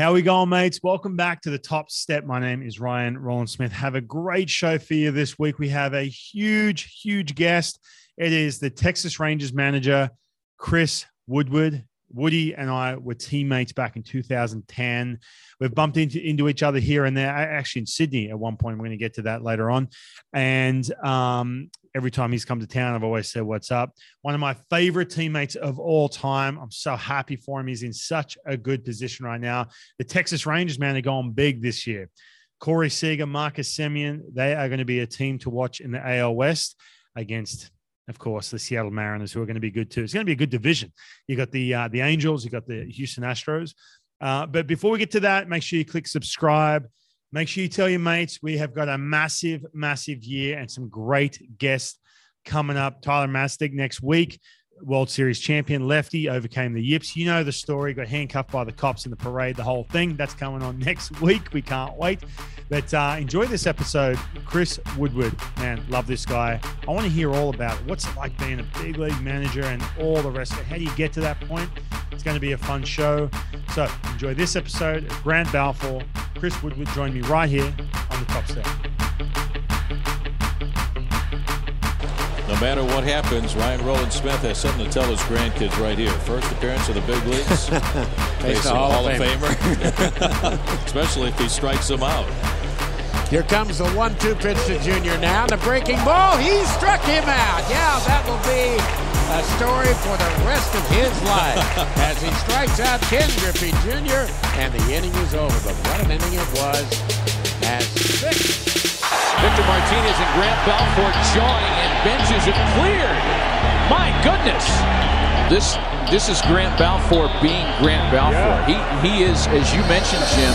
How we going, mates? Welcome back to the top step. My name is Ryan Rowland-Smith. Have a great show for you this week. We have a huge, huge guest. It is the Texas Rangers manager, Chris Woodward. Woody and I were teammates back in 2010. We've bumped into, into each other here and there, actually in Sydney at one point. We're going to get to that later on. And um, every time he's come to town, I've always said, What's up? One of my favorite teammates of all time. I'm so happy for him. He's in such a good position right now. The Texas Rangers, man, are going big this year. Corey Seager, Marcus Semien, they are going to be a team to watch in the AL West against of course, the Seattle Mariners, who are going to be good too. It's going to be a good division. You got the uh, the Angels, you got the Houston Astros. Uh, but before we get to that, make sure you click subscribe. Make sure you tell your mates we have got a massive, massive year and some great guests coming up. Tyler Matzek next week. World Series champion lefty overcame the yips. You know the story. Got handcuffed by the cops in the parade. The whole thing that's coming on next week. We can't wait. But uh, enjoy this episode. Chris Woodward, man, love this guy. I want to hear all about it. What's it like being a big league manager and all the rest of it? How do you get to that point? It's going to be a fun show. So enjoy this episode. Grant Balfour, Chris Woodward join me right here on the top step. No matter what happens, Ryan Rowland-Smith has something to tell his grandkids right here. First appearance of the big leagues. Facing a Hall, Hall of Famer. Famer. Especially if he strikes them out. Here comes the one-two pitch to Junior now. The breaking ball. He struck him out. Yeah, that will be a story for the rest of his life as he strikes out Ken Griffey Jr. and the inning is over. But what an inning it was as six. Victor Martinez and Grant Balfour join and benches have cleared. My goodness. This this is Grant Balfour being Grant Balfour. Yeah. He he is, as you mentioned, Jim,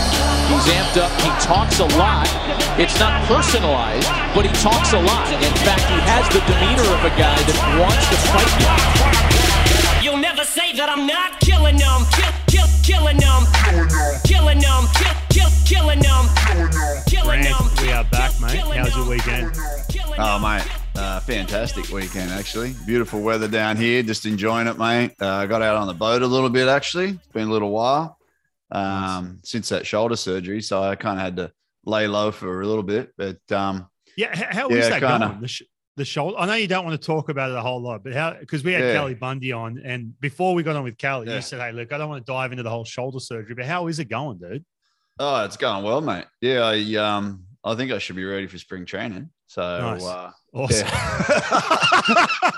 he's amped up. He talks a lot. It's not personalized, but he talks a lot. In fact, he has the demeanor of a guy that wants to fight. You'll never say that I'm not killing them. Kill, kill, killing them. Killing them. Kill, kill, killing them. Killing them. we are back, mate. How's your weekend? Oh, mate. Uh, fantastic weekend, actually. Beautiful weather down here. Just enjoying it, mate. Uh, I uh, got out on the boat a little bit, actually. It's been a little while um, nice. since that shoulder surgery. So I kind of had to lay low for a little bit. But um, yeah, how yeah, is that kinda, going? The, sh- the, shoulder. I know you don't want to talk about it a whole lot, but how, because we had yeah. Kelly Bundy on, and before we got on with Kelly, yeah. you said, Hey, look, I don't want to dive into the whole shoulder surgery, but how is it going, dude? Oh, it's going well, mate. Yeah, I, um, I think I should be ready for spring training. So, nice. uh, Awesome. Yeah.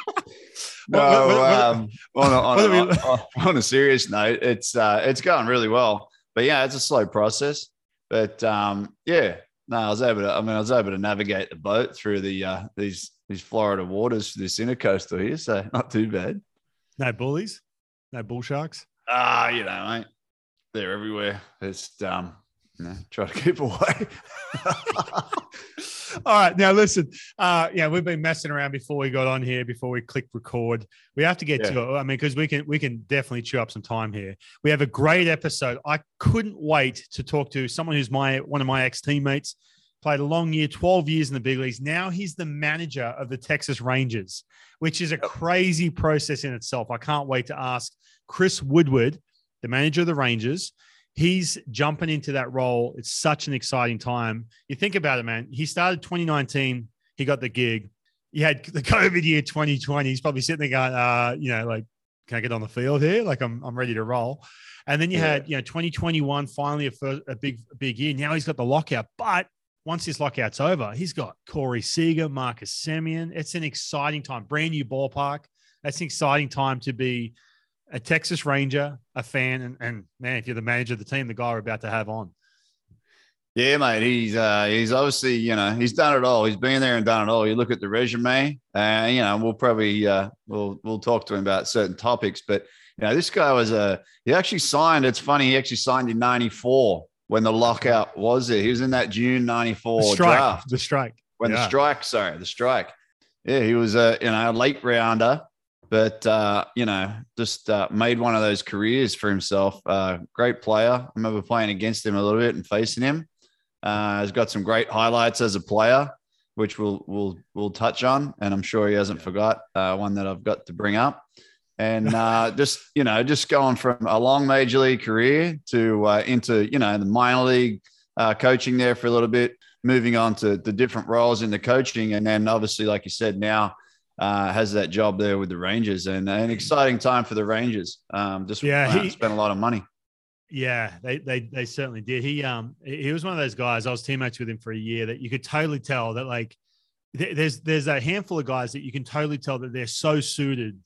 no, um, on, a, on, a, on, on, a, serious note, it's uh, it's going really well. But yeah, it's a slow process. But um, yeah, no, I was able to. I mean, I was able to navigate the boat through the uh, these these Florida waters, this intercoastal here. So not too bad. No bullies, no bull sharks. Ah, you know, mate, they're everywhere. It's um, you know, try to keep away. All right. Now, listen, uh, yeah, we've been messing around before we got on here, before we click record. We have to get yeah. to it. I mean, because we can we can definitely chew up some time here. We have a great episode. I couldn't wait to talk to someone who's my one of my ex teammates, played a long year, 12 years in the big leagues. Now he's the manager of the Texas Rangers, which is a crazy process in itself. I can't wait to ask Chris Woodward, the manager of the Rangers he's jumping into that role. It's such an exciting time. You think about it, man. He started 2019. He got the gig. He had the COVID year 2020. He's probably sitting there going, uh, you know, like, can I get on the field here? Like, I'm, I'm ready to roll. And then you yeah. had, you know, 2021, finally a, first, a big, big year. Now he's got the lockout. But once this lockout's over, he's got Corey Seager, Marcus Semien. It's an exciting time. Brand new ballpark. That's an exciting time to be a Texas Ranger, a fan, and, and man, if you're the manager of the team, the guy we're about to have on. Yeah, mate. He's uh, he's obviously you know he's done it all. He's been there and done it all. You look at the resume, and uh, you know we'll probably uh, we'll we'll talk to him about certain topics. But you know this guy was a he actually signed. It's funny he actually signed in '94 when the lockout was there. He was in that June '94 draft. The strike. When yeah. the strike, sorry, the strike. Yeah, he was a you know a late rounder but uh, you know, just uh, made one of those careers for himself. Uh, great player. I remember playing against him a little bit and facing him. Uh, he's got some great highlights as a player, which we'll we'll we'll touch on, and I'm sure he hasn't forgot uh, one that I've got to bring up. And uh, just you know, just going from a long major league career to uh, into you know the minor league uh, coaching there for a little bit, moving on to the different roles in the coaching, and then obviously, like you said, now uh, has that job there with the Rangers, and an exciting time for the Rangers. Um, just Yeah, yeah, he- spent a lot of money. Yeah, they they they certainly did. He um he was one of those guys. I was teammates with him for a year that you could totally tell that like th- there's there's a handful of guys that you can totally tell that they're so suited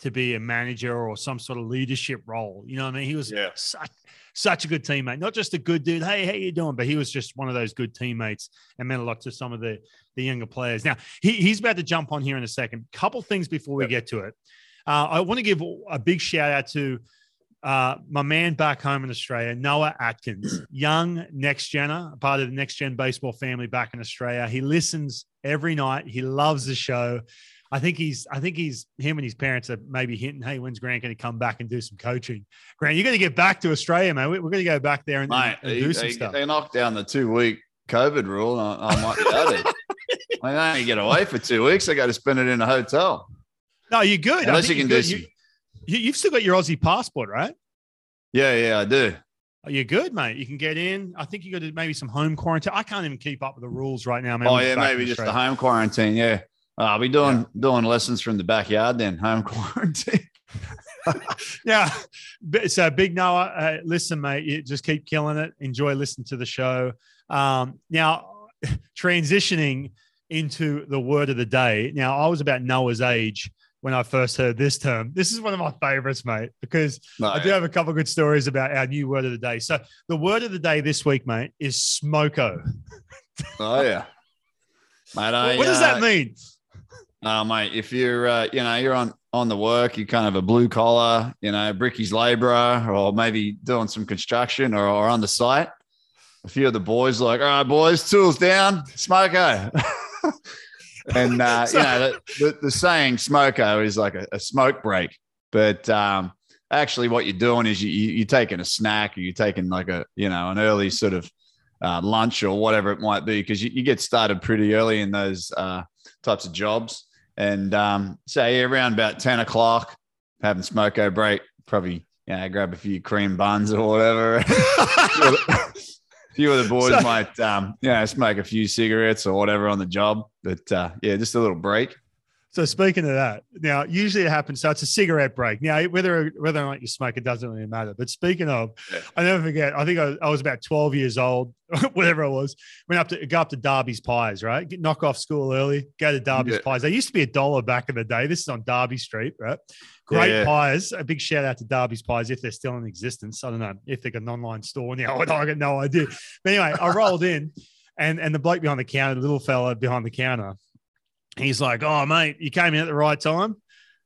to be a manager or some sort of leadership role. You know what I mean? He was Yeah. such such a good teammate, not just a good dude. Hey, how you doing? But he was just one of those good teammates and meant a lot to some of the the younger players. Now he, he's about to jump on here in a second. Couple things before we get to it. Uh, I want to give a big shout out to uh, my man back home in Australia, Noah Atkins, young next gener, part of the next gen baseball family back in Australia. He listens every night. He loves the show. I think he's, I think he's him and his parents are maybe hinting, hey, when's Grant going to come back and do some coaching? Grant, you're going to get back to Australia, man. We- We're going to go back there and, Mate, and they, do some they, stuff. they knocked down the two week COVID rule. I, I might be able to. I don't get away for two weeks. I got to spend it in a hotel. no, you're good. Unless you can do some. You, you, you've still got your Aussie passport, right? Yeah, yeah, I do. Oh, You're good, mate. You can get in. I think you got to maybe some home quarantine. I can't even keep up with the rules right now, man. Oh yeah, maybe just the home quarantine. Yeah, I'll be doing doing lessons from the backyard then. Home quarantine. yeah. So, Big Noah, uh, listen, mate, you just keep killing it. Enjoy listening to the show. Um, now, transitioning into the word of the day. Now, I was about Noah's age when I first heard this term. This is one of my favorites, mate, because No, I do have a couple of good stories about our new word of the day. So, the word of the day this week, mate, is smoko. oh yeah, mate. I, what does uh, that mean? No, mate. If you're, uh, you know, you're on on the work, you're kind of a blue collar, you know, bricky's labourer, or maybe doing some construction or, or on the site. A few of the boys are like, all right, boys, tools down, smoko. and uh, you know, the, the, the saying smoko is like a, a smoke break, but um, actually, what you're doing is you, you you're taking a snack, or you're taking like a you know an early sort of uh, lunch or whatever it might be, because you, you get started pretty early in those uh, types of jobs. And um, say around about 10 o'clock, having smoko break, probably you know, grab a few cream buns or whatever. a few of the boys So- might, um, you know, smoke a few cigarettes or whatever on the job. But uh, yeah, just a little break. So speaking of that, now usually it happens. So it's a cigarette break. Now whether whether or not you smoke, it doesn't really matter. But speaking of, Yeah. I never forget. I think I, I was about twelve years old, whatever I was. Went up to go up to Darby's Pies, right? Get, knock off school early, go to Darby's Yeah. Pies. They used to be a dollar back in the day. This is on Darby Street, right? Great Yeah. pies. A big shout out to Darby's Pies if they're still in existence. I don't know if they've got an online store now. I got no idea. But anyway, I rolled in, and and the bloke behind the counter, the little fella behind the counter, he's like, "Oh, mate, you came in at the right time."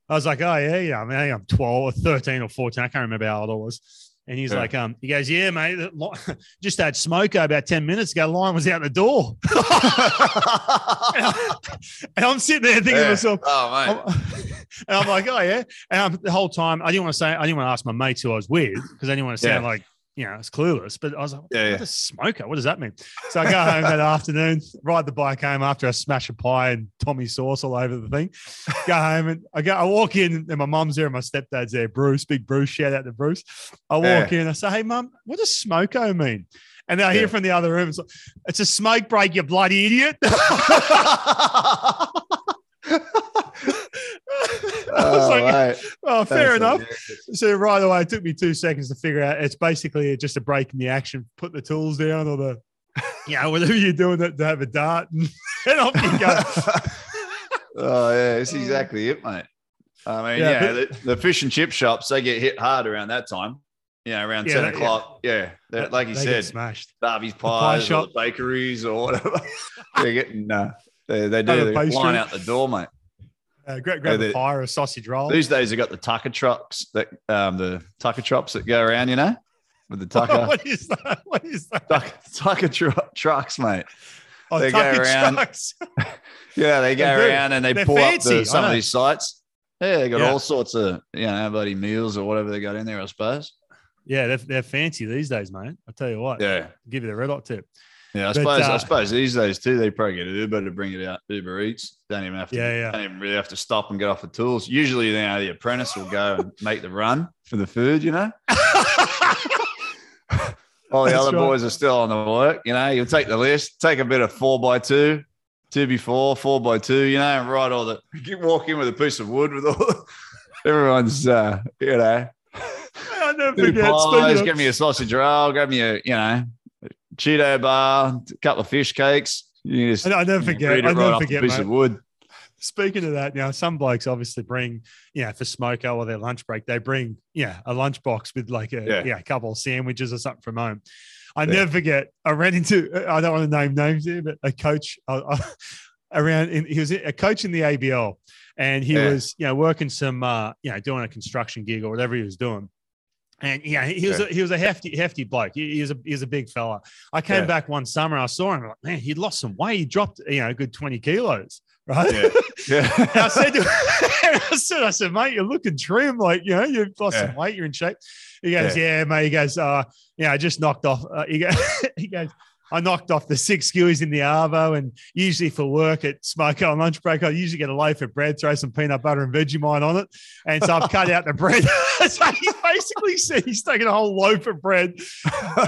I was like, "Oh yeah, yeah." I mean, I'm 12 or 13 or 14. I can't remember how old I was. And he's Yeah. like, um, he goes, "Yeah, mate, just had smoko about 10 minutes ago. Line was out the door." and I'm sitting there thinking to myself, Oh, mate. I'm- and I'm like, oh yeah. And I'm, the whole time, I didn't want to say, I didn't want to ask my mates who I was with because I didn't want to sound Yeah. like, you know, it's clueless. But I was like, Yeah, what yeah. is smoko? What does that mean? So I go home that afternoon, ride the bike home after I smash a pie and Tommy sauce all over the thing. Go home and I go, I walk in and my mum's there and my stepdad's there, Bruce, big Bruce. Shout out to Bruce. I walk in, I say, hey mum, what does smoko mean? And I hear Yeah. from the other room, it's, like, it's a smoke break, you bloody idiot. I was oh, like, mate. oh, fair That's enough. hilarious. So right away, it took me two seconds to figure out it's basically just a break in the action. Put the tools down or the, you know, whatever you're doing that to have a dart and, and off you go. oh yeah, it's exactly it, mate. I mean, Yeah, yeah, the, the fish and chip shops they get hit hard around that time. Yeah, around Yeah, ten that- o'clock. Yeah, They're- like you said, smashed. Darby's pie pies, or shop. the bakeries, or whatever. They're getting uh, they they do the they line out the door, mate. Uh, grab grab Yeah, a pie or a sausage roll. These days they got the tucker trucks that um the tucker chops that go around, you know, with the tucker what is that? What is that? tucker, tucker tru- trucks, mate. Oh, they go tucker around- trucks. Yeah, they go They around and they They're pull fancy, up the, some of these sites. Yeah, they got Yeah. all sorts of you know bloody meals or whatever they got in there, I suppose. yeah, they're, they're fancy these days, mate. I tell you what. Yeah. give you the red hot tip. Yeah, I But, suppose uh, I suppose these days too, they probably get Uber to bring it out. Uber Eats don't even have to. Yeah, yeah. Don't even really have to stop and get off the tools. Usually, you know, the apprentice will go and make the run for the food. You know, all the That's other right. boys are still on the work. You know, you'll take the list, take a bit of four by two, two before, four by two. You know, and write all the. You walk in with a piece of wood with all. Everyone's, uh, you know, I'll never forget. pies, give me a sausage roll, give me a, you know, Cheeto bar, a couple of fish cakes. You just I- never forget- I right never off the forget, piece mate. of wood. Speaking of that, now some blokes obviously bring, you know, for smoko or their lunch break, they bring, yeah, a lunch box with like a yeah, Yeah. a couple of sandwiches or something from home. I Yeah. never forget. I ran into. I don't want to name names here, but a coach uh, uh, around. In, he was a coach in the ABL, and he Yeah. was, you know, working some, uh, you know, doing a construction gig or whatever he was doing. And yeah, he was a, he was a hefty hefty bloke. He, he was a he was a big fella. I came Yeah. back one summer. I saw him. Like, man, he'd lost some weight. He dropped you know a good twenty kilos. Right. Yeah. Yeah. I said, to I said, I said, mate, you're looking trim. Like, you know, you've lost some weight. You're in shape. He goes, yeah, mate. He goes, uh, yeah, I just knocked off. Uh, he, goes, he goes, I knocked off the six schooners in the Arvo. And usually for work at Smoke on lunch break, I usually get a loaf of bread, throw some peanut butter and Vegemite on it. And so I've cut out the bread. so he basically said he's taken a whole loaf of bread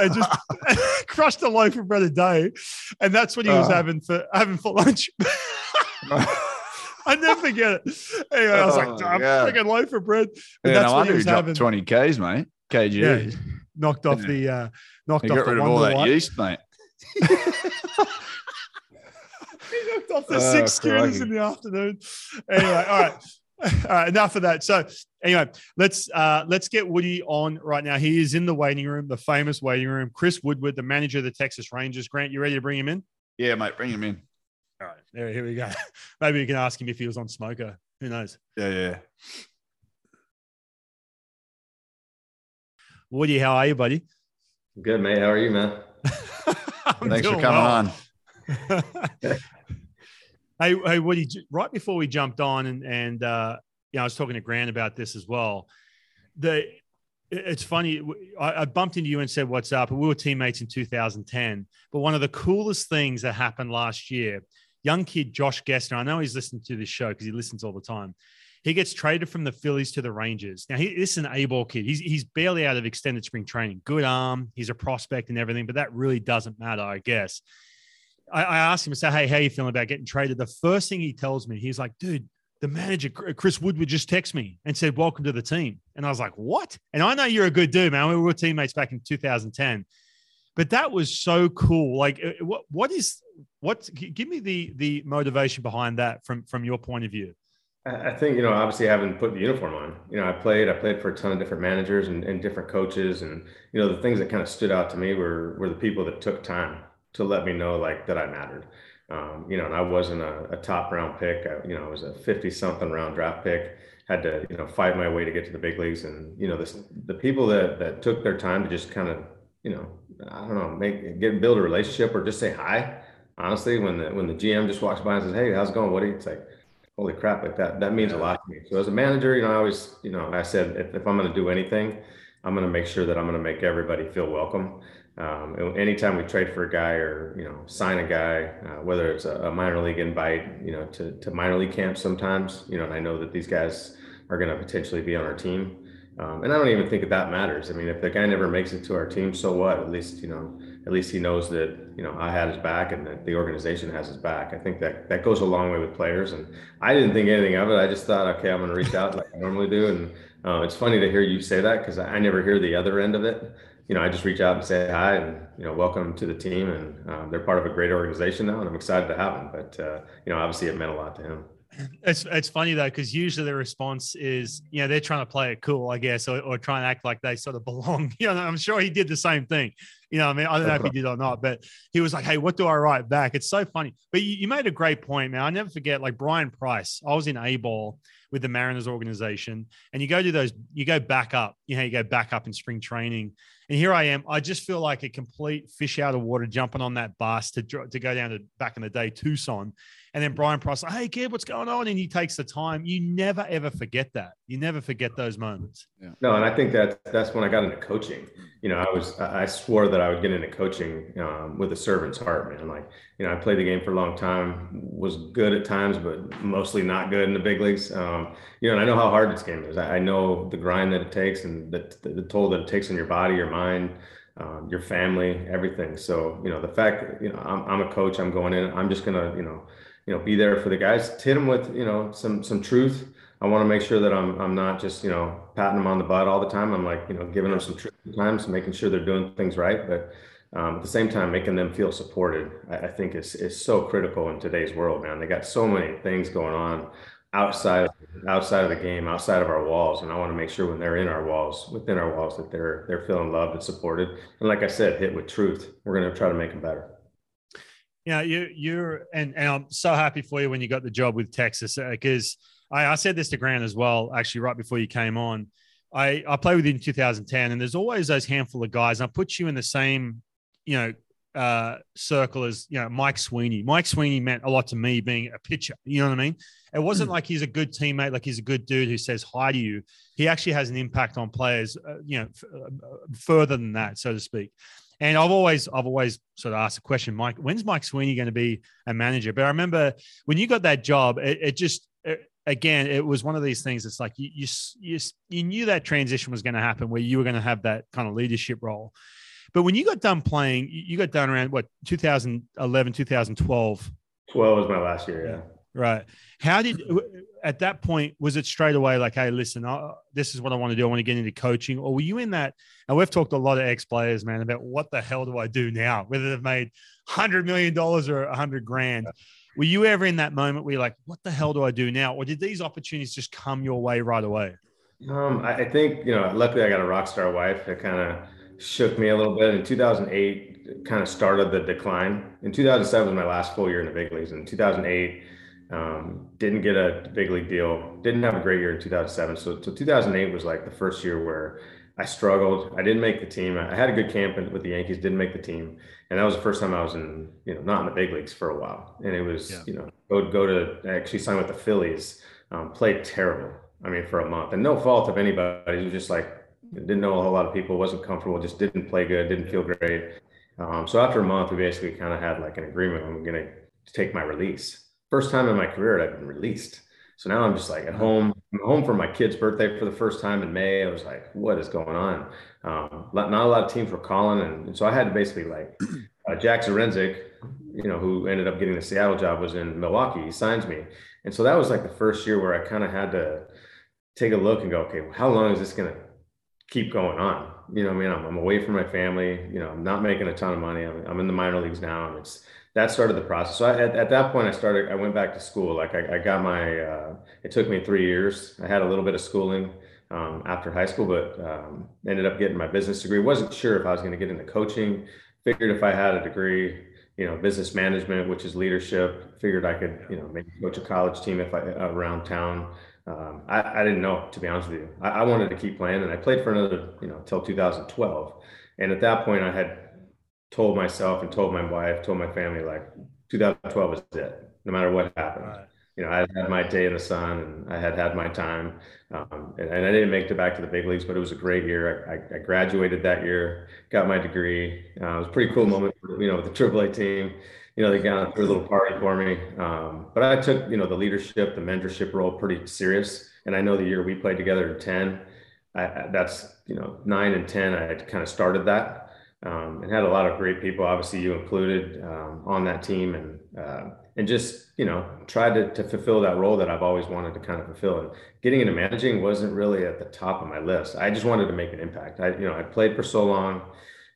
and just crushed a loaf of bread a day. And that's what he was Oh. having for having for lunch. I never forget it. Anyway, I was Oh, like, I'm God. freaking loaf of bread. And Yeah, that's no what he was dropped having. 20 Ks, mate. KG. Yeah, knocked off Yeah. the uh knocked off got the rid of all that yeast, mate. He knocked off the Oh, six schooners in the afternoon. Anyway, all right. All right, enough of that. So anyway, let's uh let's get Woody on right now. He is in the waiting room, the famous waiting room. Chris Woodward, the manager of the Texas Rangers. Grant, you ready to bring him in? Yeah, mate. Bring him in. All right, there, here we go. Maybe we can ask him if he was on smoko. Who knows? Yeah, yeah. Woody, how are you, buddy? Good, mate. How are you, man? Thanks for coming well. on. hey, hey, Woody, right before we jumped on and and uh, you know, I was talking to Grant about this as well. The it's funny. I bumped into you and said, "What's up?" And we were teammates in 2010. But one of the coolest things that happened last year, young kid Josh Gessner. I know he's listening to this show because he listens all the time. He gets traded from the Phillies to the Rangers. Now, he, this is an A-ball kid. He's, he's barely out of extended spring training. Good arm. He's a prospect and everything, but that really doesn't matter, I guess. I, I asked him, I say, hey, how you feeling about getting traded? The first thing he tells me, he's like, dude, the manager, Chris Woodward, just texted me and said, welcome to the team. And I was like, what? And I know you're a good dude, man. We were teammates back in 2010. But that was so cool. Like, uh, what what is what? Give me the the motivation behind that from from your point of view. I think you know, obviously, having put the uniform on, you know, I played. I played for a ton of different managers and, and different coaches, and you know, the things that kind of stood out to me were were the people that took time to let me know like that I mattered. Um, you know, and I wasn't a, a top round pick. I, you know, I was a fifty something round draft pick. Had to you know fight my way to get to the big leagues, and you know, this, the people that that took their time to just kind of you know, I don't know, make get build a relationship or just say hi. Honestly, when the when the GM just walks by and says, "Hey, how's it going, Woody?" It's like, holy crap, like that that means a lot to me. So as a manager, you know, I always, you know, I said if, if I'm going to do anything, I'm going to make sure that I'm going to make everybody feel welcome. Um, and anytime we trade for a guy or you know sign a guy, uh, whether it's a, a minor league invite, you know, to to minor league camp sometimes, you know, and I know that these guys are going to potentially be on our team. Um, and I don't even think that that matters. I mean, if the guy never makes it to our team, so what? At least you know, at least he knows that you know I had his back and that the organization has his back. I think that that goes a long way with players. And I didn't think anything of it. I just thought, okay, I'm going to reach out like I normally do. And uh, it's funny to hear you say that because I never hear the other end of it. You know, I just reach out and say hi and you know, welcome to the team. And um, they're part of a great organization now, and I'm excited to have them. But uh, you know, obviously, it meant a lot to him. It's it's funny though because usually the response is you know they're trying to play it cool I guess or, or try and act like they sort of belong. You know I'm sure he did the same thing. You know I mean I don't know if he did or not, but he was like, hey, what do I write back? It's so funny. But you, you made a great point, man. I never forget like Bryan Price. I was in A ball with the Mariners organization, and you go to those, you go back up. You know you go back up in spring training, and here I am. I just feel like a complete fish out of water jumping on that bus to to go down to back in the day Tucson. And then Bryan Price, like, hey kid, what's going on? And he takes the time. You never ever forget that. You never forget those moments. No, and I think that that's when I got into coaching. you know, I was, I swore that I would get into coaching um, with a servant's heart, man. Like, you know, I played the game for a long time, was good at times, but mostly not good in the big leagues. Um, you know, and I know how hard this game is. I, I know the grind that it takes and the, the, the, toll that it takes on your body, your mind, um, your family, everything. So, you know, the fact you know, I'm, I'm a coach, I'm going in, I'm just going to, you know, you know, be there for the guys, hit them with, you know, some, some truth I want to make sure that I'm I'm not just you know patting them on the butt all the time. I'm like you know giving them some times, making sure they're doing things right, but um, at the same time making them feel supported. I, I, think is is so critical in today's world, man. They got so many things going on outside outside of the game, outside of our walls, and I want to make sure when they're in our walls, within our walls, that they're they're feeling loved and supported. And like I said, hit with truth. We're going to try to make them better. Yeah, you you're and and I'm so happy for you when you got the job with Texas because. Uh, I, I said this to Grant as well, actually, right before you came on. I, I played with you in 2010, and there's always those handful of guys. I put you in the same, you know, uh, circle as you know Mike Sweeney. Mike Sweeney meant a lot to me, being a pitcher. You know what I mean? It wasn't mm. like he's a good teammate, like he's a good dude who says hi to you. He actually has an impact on players, uh, you know, f- uh, further than that, so to speak. And I've always, I've always sort of asked the question, Mike, when's Mike Sweeney going to be a manager? But I remember when you got that job, it, it just, it, again, it was one of these things. It's like you you you, you knew that transition was going to happen, where you were going to have that kind of leadership role. But when you got done playing, you got done around what 2011, 2012. 12 was my last year. Yeah. Right. How did at that point was it straight away like, hey, listen, uh, this is what I want to do. I want to get into coaching, or were you in that? And we've talked a lot of ex players, man, about what the hell do I do now? Whether they've made hundred million dollars or a hundred grand. Were you ever in that moment where you're like, what the hell do I do now? Or did these opportunities just come your way right away? Um, I think, you know, luckily I got a rock star wife that kind of shook me a little bit. In 2008, kind of started the decline. In 2007 was my last full year in the big leagues. In 2008, um, didn't get a big league deal. Didn't have a great year in 2007. So, so 2008 was like the first year where I struggled. I didn't make the team. I had a good camp with the Yankees, didn't make the team. And that was the first time I was in, you know, not in the big leagues for a while. And it was, yeah. you know, go go to actually sign with the Phillies, um, played terrible. I mean, for a month, and no fault of anybody. It was just like didn't know a whole lot of people, wasn't comfortable, just didn't play good, didn't feel great. Um, so after a month, we basically kind of had like an agreement. I'm going to take my release. First time in my career I've been released. So now I'm just like at home. I'm home for my kid's birthday for the first time in May. I was like, what is going on? Um, not a lot of teams were calling. And so I had to basically like uh, Jack Zduriencik, you know, who ended up getting the Seattle job was in Milwaukee. He signs me. And so that was like the first year where I kind of had to take a look and go, okay, how long is this going to keep going on? You know, I mean, I'm, I'm, away from my family, you know, I'm not making a ton of money. I'm, I'm in the minor leagues now and it's, that started the process. So I, at, at, that point, I started. I went back to school. Like I, I got my. Uh, it took me three years. I had a little bit of schooling um, after high school, but um, ended up getting my business degree. wasn't sure if I was going to get into coaching. Figured if I had a degree, you know, business management, which is leadership. Figured I could, you know, maybe coach a college team if I around town. Um, I, I, didn't know, to be honest with you. I, I wanted to keep playing, and I played for another, you know, till 2012. And at that point, I had told myself and told my wife, told my family, like 2012 is it, no matter what happened. Right. You know, I had my day in the sun and I had had my time. Um, and, and, I didn't make it back to the big leagues, but it was a great year. I, I, graduated that year, got my degree. Uh, it was a pretty cool moment, you know, with the AAA team. You know, they got threw a little party for me. Um, but I took, you know, the leadership, the mentorship role pretty serious. And I know the year we played together in 10, I, that's, you know, nine and 10, I had kind of started that um, and had a lot of great people, obviously you included, um, on that team, and uh, and just you know tried to, to fulfill that role that I've always wanted to kind of fulfill. And getting into managing wasn't really at the top of my list. I just wanted to make an impact. I you know I played for so long,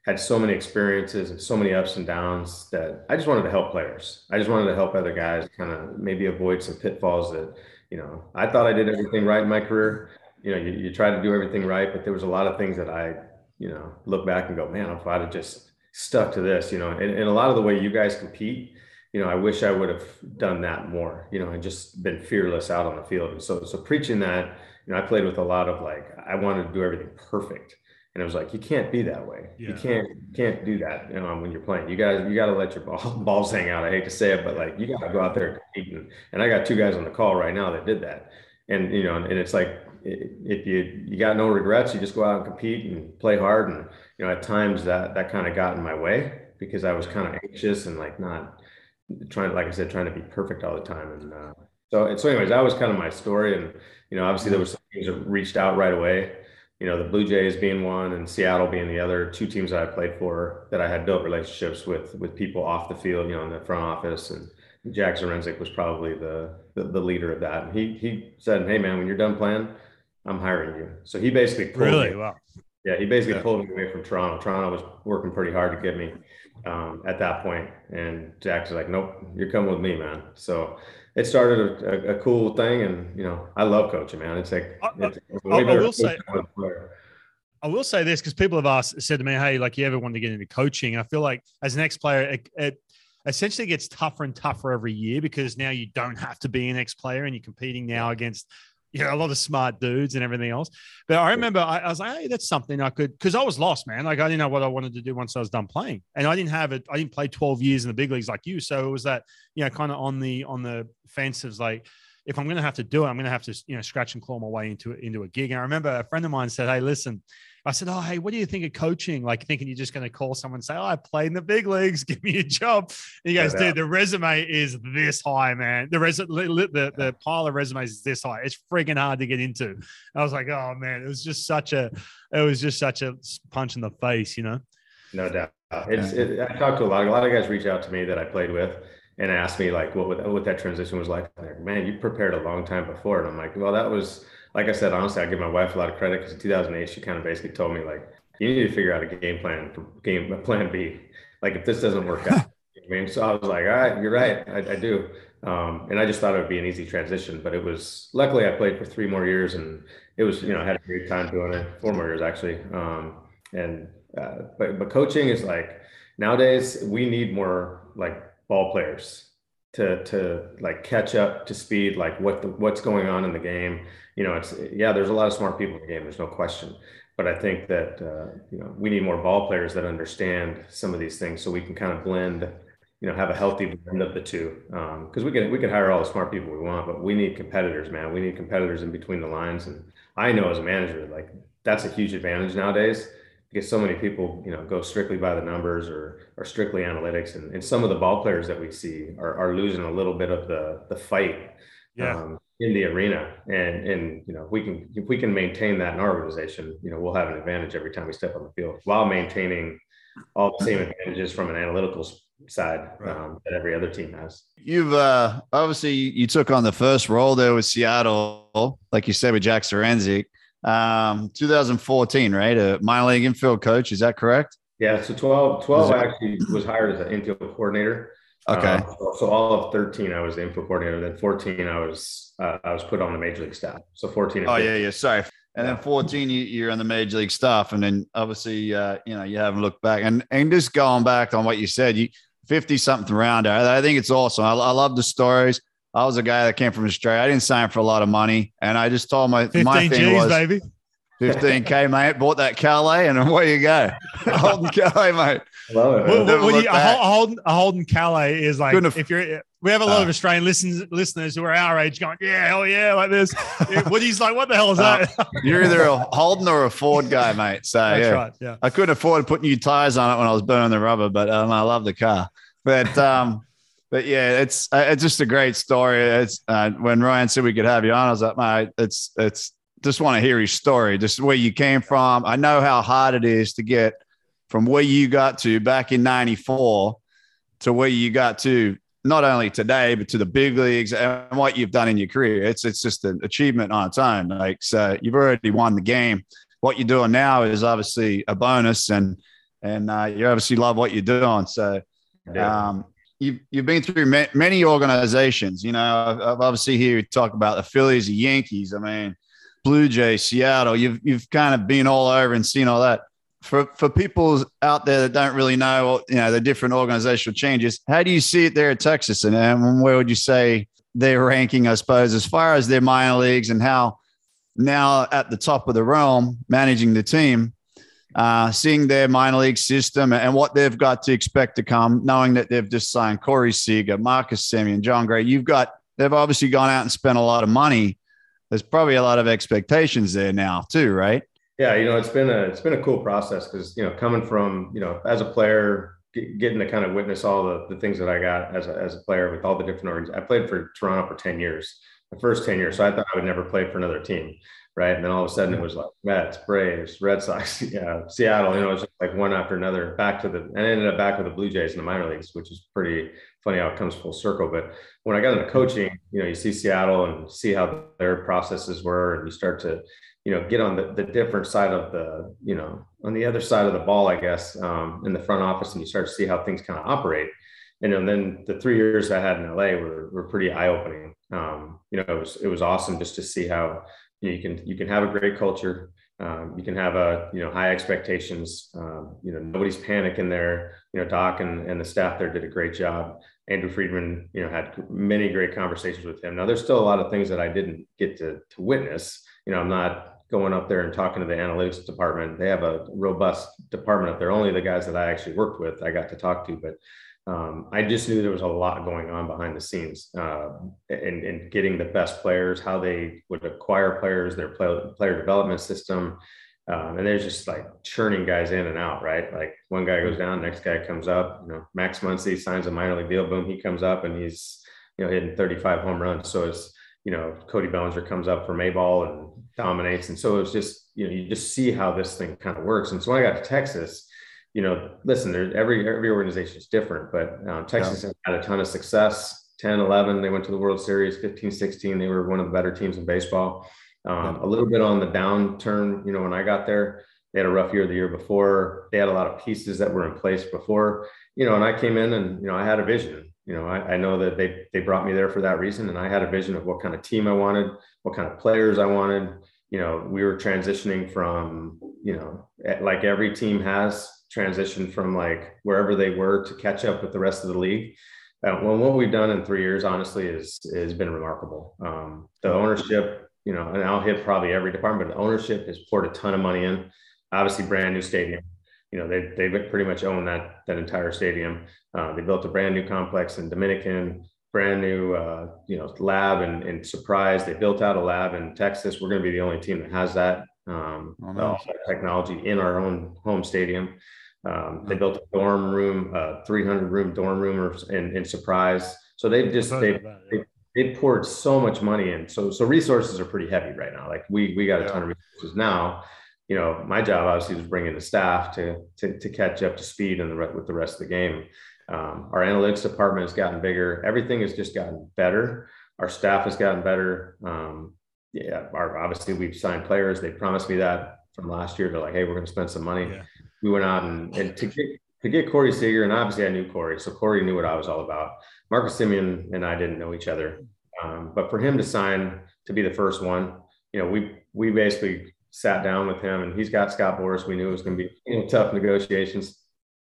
had so many experiences and so many ups and downs that I just wanted to help players. I just wanted to help other guys kind of maybe avoid some pitfalls that you know I thought I did everything right in my career. You know, you, you try to do everything right, but there was a lot of things that I you know, look back and go, man, if I'd have just stuck to this, you know, and, and a lot of the way you guys compete, you know, I wish I would have done that more, you know, and just been fearless out on the field. And so, so preaching that, you know, I played with a lot of like, I wanted to do everything perfect. And it was like, you can't be that way. Yeah. You can't, can't do that, you know, when you're playing, you guys, you got to let your ball, balls hang out. I hate to say it, but like, you got to go out there and compete. And, and I got two guys on the call right now that did that. And, you know, and it's like, if you you got no regrets, you just go out and compete and play hard. And you know, at times that that kind of got in my way because I was kind of anxious and like not trying, like I said, trying to be perfect all the time. And uh, so, so anyways, that was kind of my story. And you know, obviously there was some teams that reached out right away. You know, the Blue Jays being one and Seattle being the other, two teams that I played for that I had built relationships with with people off the field, you know, in the front office and Jack Zduriencik was probably the, the, the leader of that. He he said, "Hey man, when you're done playing, I'm hiring you." So he basically pulled really me, wow. Yeah, he basically yeah. pulled me away from Toronto. Toronto was working pretty hard to get me um, at that point, and Jack's like, "Nope, you're coming with me, man." So it started a, a, a cool thing, and you know, I love coaching, man. It's like I, it's I, I will say. I will say this because people have asked, said to me, "Hey, like you ever want to get into coaching?" I feel like as an ex-player, it, it essentially gets tougher and tougher every year because now you don't have to be an ex player and you're competing now against you know a lot of smart dudes and everything else. But I remember I, I was like, hey, that's something I could because I was lost, man. Like I didn't know what I wanted to do once I was done playing, and I didn't have it. I didn't play 12 years in the big leagues like you, so it was that you know kind of on the on the fence of like. If I'm going to have to do it, I'm going to have to, you know, scratch and claw my way into it, into a gig. And I remember a friend of mine said, "Hey, listen, I said, Oh, hey, what do you think of coaching? Like thinking you're just going to call someone and say, Oh, I played in the big leagues. Give me a job. And he goes, Dude, the resume is this high, man. The, res- the, the, the pile of resumes is this high. It's freaking hard to get into. I was like, Oh, man, it was just such a, it was just such a punch in the face, you know? No doubt. It's, it, I talked to a lot, a lot of guys reach out to me that I played with and asked me like what, what that transition was like. like. Man, you prepared a long time before. And I'm like, well, that was, like I said, honestly, I give my wife a lot of credit because in 2008, she kind of basically told me like, you need to figure out a game plan for game plan B. Like if this doesn't work out, I mean, so I was like, all right, you're right, I, I do. Um, and I just thought it would be an easy transition, but it was luckily I played for three more years and it was, you know, I had a great time doing it, four more years actually. Um, and, uh, but, but coaching is like nowadays we need more like ball players to to like catch up to speed like what the, what's going on in the game. You know it's yeah there's a lot of smart people in the game there's no question. But i think that uh, you know we need more ball players that understand some of these things so we can kind of blend you know have a healthy blend of the two. Because um, we can we can hire all the smart people we want but we need competitors man. We need competitors in between the lines. And i know as a manager like that's a huge advantage nowadays because so many people, you know, go strictly by the numbers or or strictly analytics, and, and some of the ball players that we see are, are losing a little bit of the the fight yeah. um, in the arena. And and you know, we can if we can maintain that in our organization, you know, we'll have an advantage every time we step on the field while maintaining all the same advantages from an analytical side right. um, that every other team has. You've uh, obviously you took on the first role there with Seattle, like you said with Jack Zduriencik um, 2014, right? A minor league infield coach. Is that correct? Yeah. So 12, 12 actually was hired as an infield coordinator. Okay. Um, so, so, all of 13, I was the infield coordinator. Then 14, I was uh, I was put on the major league staff. So 14. oh yeah, yeah. Sorry. And then 14, you, are on the major league staff, and then obviously, uh, you know, you haven't looked back. And and just going back on what you said, you 50 something round. I, I think it's awesome. I, I love the stories. I was a guy that came from Australia. I didn't sign for a lot of money, and I just told my my thing G's, was baby. 15k, mate. Bought that Calais, and away you go. Holden Calais, mate. Love it. What, what you, a Holden, a Holden Calais is like have, if you're. We have a lot uh, of Australian listens, listeners who are our age going, yeah, hell yeah, like this. Woody's like, what the hell is uh, that? you're either a Holden or a Ford guy, mate. So That's yeah. right. Yeah. I couldn't afford to put new tires on it when I was burning the rubber, but um, I love the car. But um, but yeah, it's uh, it's just a great story. It's uh, when Ryan said we could have you on, I was like, mate, it's it's just want to hear his story, just where you came from. I know how hard it is to get from where you got to back in '94 to where you got to not only today, but to the big leagues and what you've done in your career. It's it's just an achievement on its own. Like so, you've already won the game. What you're doing now is obviously a bonus, and and uh, you obviously love what you're doing. So. Um, you've, you've been through many organizations. You know, I've, obviously you talk about the Phillies, the Yankees. I mean, Blue Jays, Seattle. You've you've kind of been all over and seen all that. For for people out there that don't really know, you know, the different organizational changes. How do you see it there at Texas, and, and where would you say they're ranking? I suppose as far as their minor leagues and how now at the top of the realm managing the team uh, seeing their minor league system and what they've got to expect to come, knowing that they've just signed Corey Seager, Marcus Semien, Jon Gray. You've got they've obviously gone out and spent a lot of money there's probably a lot of expectations there now too, right? Yeah, you know, it's been a it's been a cool process because you know, coming from you know, as a player, getting to kind of witness all the, the things that I got as a, as a player with all the different organizations. I played for Toronto for ten years, the first ten years, so I thought I would never play for another team, right? And then all of a sudden it was like Mets, Braves, Red Sox, yeah, Seattle. You know, it was like one after another. Back to the and I ended up back with the Blue Jays in the minor leagues, which is pretty funny how it comes full circle. But when I got into coaching, you know, you see Seattle and see how their processes were, and you start to you know, get on the, the different side of the, you know, on the other side of the ball, I guess, um, in the front office, and you start to see how things kind of operate. And, and then the three years I had in LA were, were pretty eye opening. Um, you know, it was, it was awesome just to see how you, know, you can, you can have a great culture. Um, you can have a, you know, high expectations. Um, you know, nobody's panicking there. You know, Doc and, and the staff there did a great job. Andrew Friedman, you know, had many great conversations with him. Now, there's still a lot of things that I didn't get to, to witness. You know, I'm not going up there and talking to the analytics department. They have a robust department up there. Only the guys that I actually worked with, I got to talk to, but um, I just knew there was a lot going on behind the scenes uh, and, getting the best players, how they would acquire players, their play, player development system. Um, and they're just like churning guys in and out, right? Like one guy goes down, next guy comes up. You know, Max Muncy signs a minor league deal, boom, he comes up and he's you know hitting 35 home runs. So it's you know Cody Bellinger comes up from A ball and dominates. And so it was just, you know, you just see how this thing kind of works. And so when I got to Texas, you know, listen, every, every organization is different, but um, Texas yeah. had a ton of success, 10, 11, they went to the world series, 15, 16, they were one of the better teams in baseball. Um, yeah. A little bit on the downturn, you know, when I got there, they had a rough year the year before. They had a lot of pieces that were in place before, you know, and I came in and, you know, I had a vision. You know, I, I know that they they brought me there for that reason. And I had a vision of what kind of team I wanted, what kind of players I wanted, you know, we were transitioning from, you know, like every team has transitioned from like wherever they were to catch up with the rest of the league. Uh, well, what we've done in three years, honestly, is has been remarkable. Um, the ownership, you know, and I'll hit probably every department. But the ownership has poured a ton of money in. Obviously, brand new stadium. You know, they they pretty much own that that entire stadium. Uh, they built a brand new complex in Dominican brand new uh, you know lab and, and Surprise they built out a lab in texas we're going to be the only team that has that um, oh, nice. technology in our own home stadium um, they built a dorm room uh, 300 room dorm room in, in Surprise so they've just they, they, they poured so much money in so so resources are pretty heavy right now like we we got a yeah. ton of resources now you know my job obviously was bringing the staff to to, to catch up to speed and the with the rest of the game um, our analytics department has gotten bigger. Everything has just gotten better. Our staff has gotten better. Um, yeah, our, obviously we've signed players. They promised me that from last year. They're like, hey, we're going to spend some money. Yeah. We went out and, and to get to get Corey Seager, and obviously I knew Corey, so Corey knew what I was all about. Marcus Semien and I didn't know each other, um, but for him to sign to be the first one, you know, we we basically sat down with him, and he's got Scott Boras. We knew it was going to be you know, tough negotiations.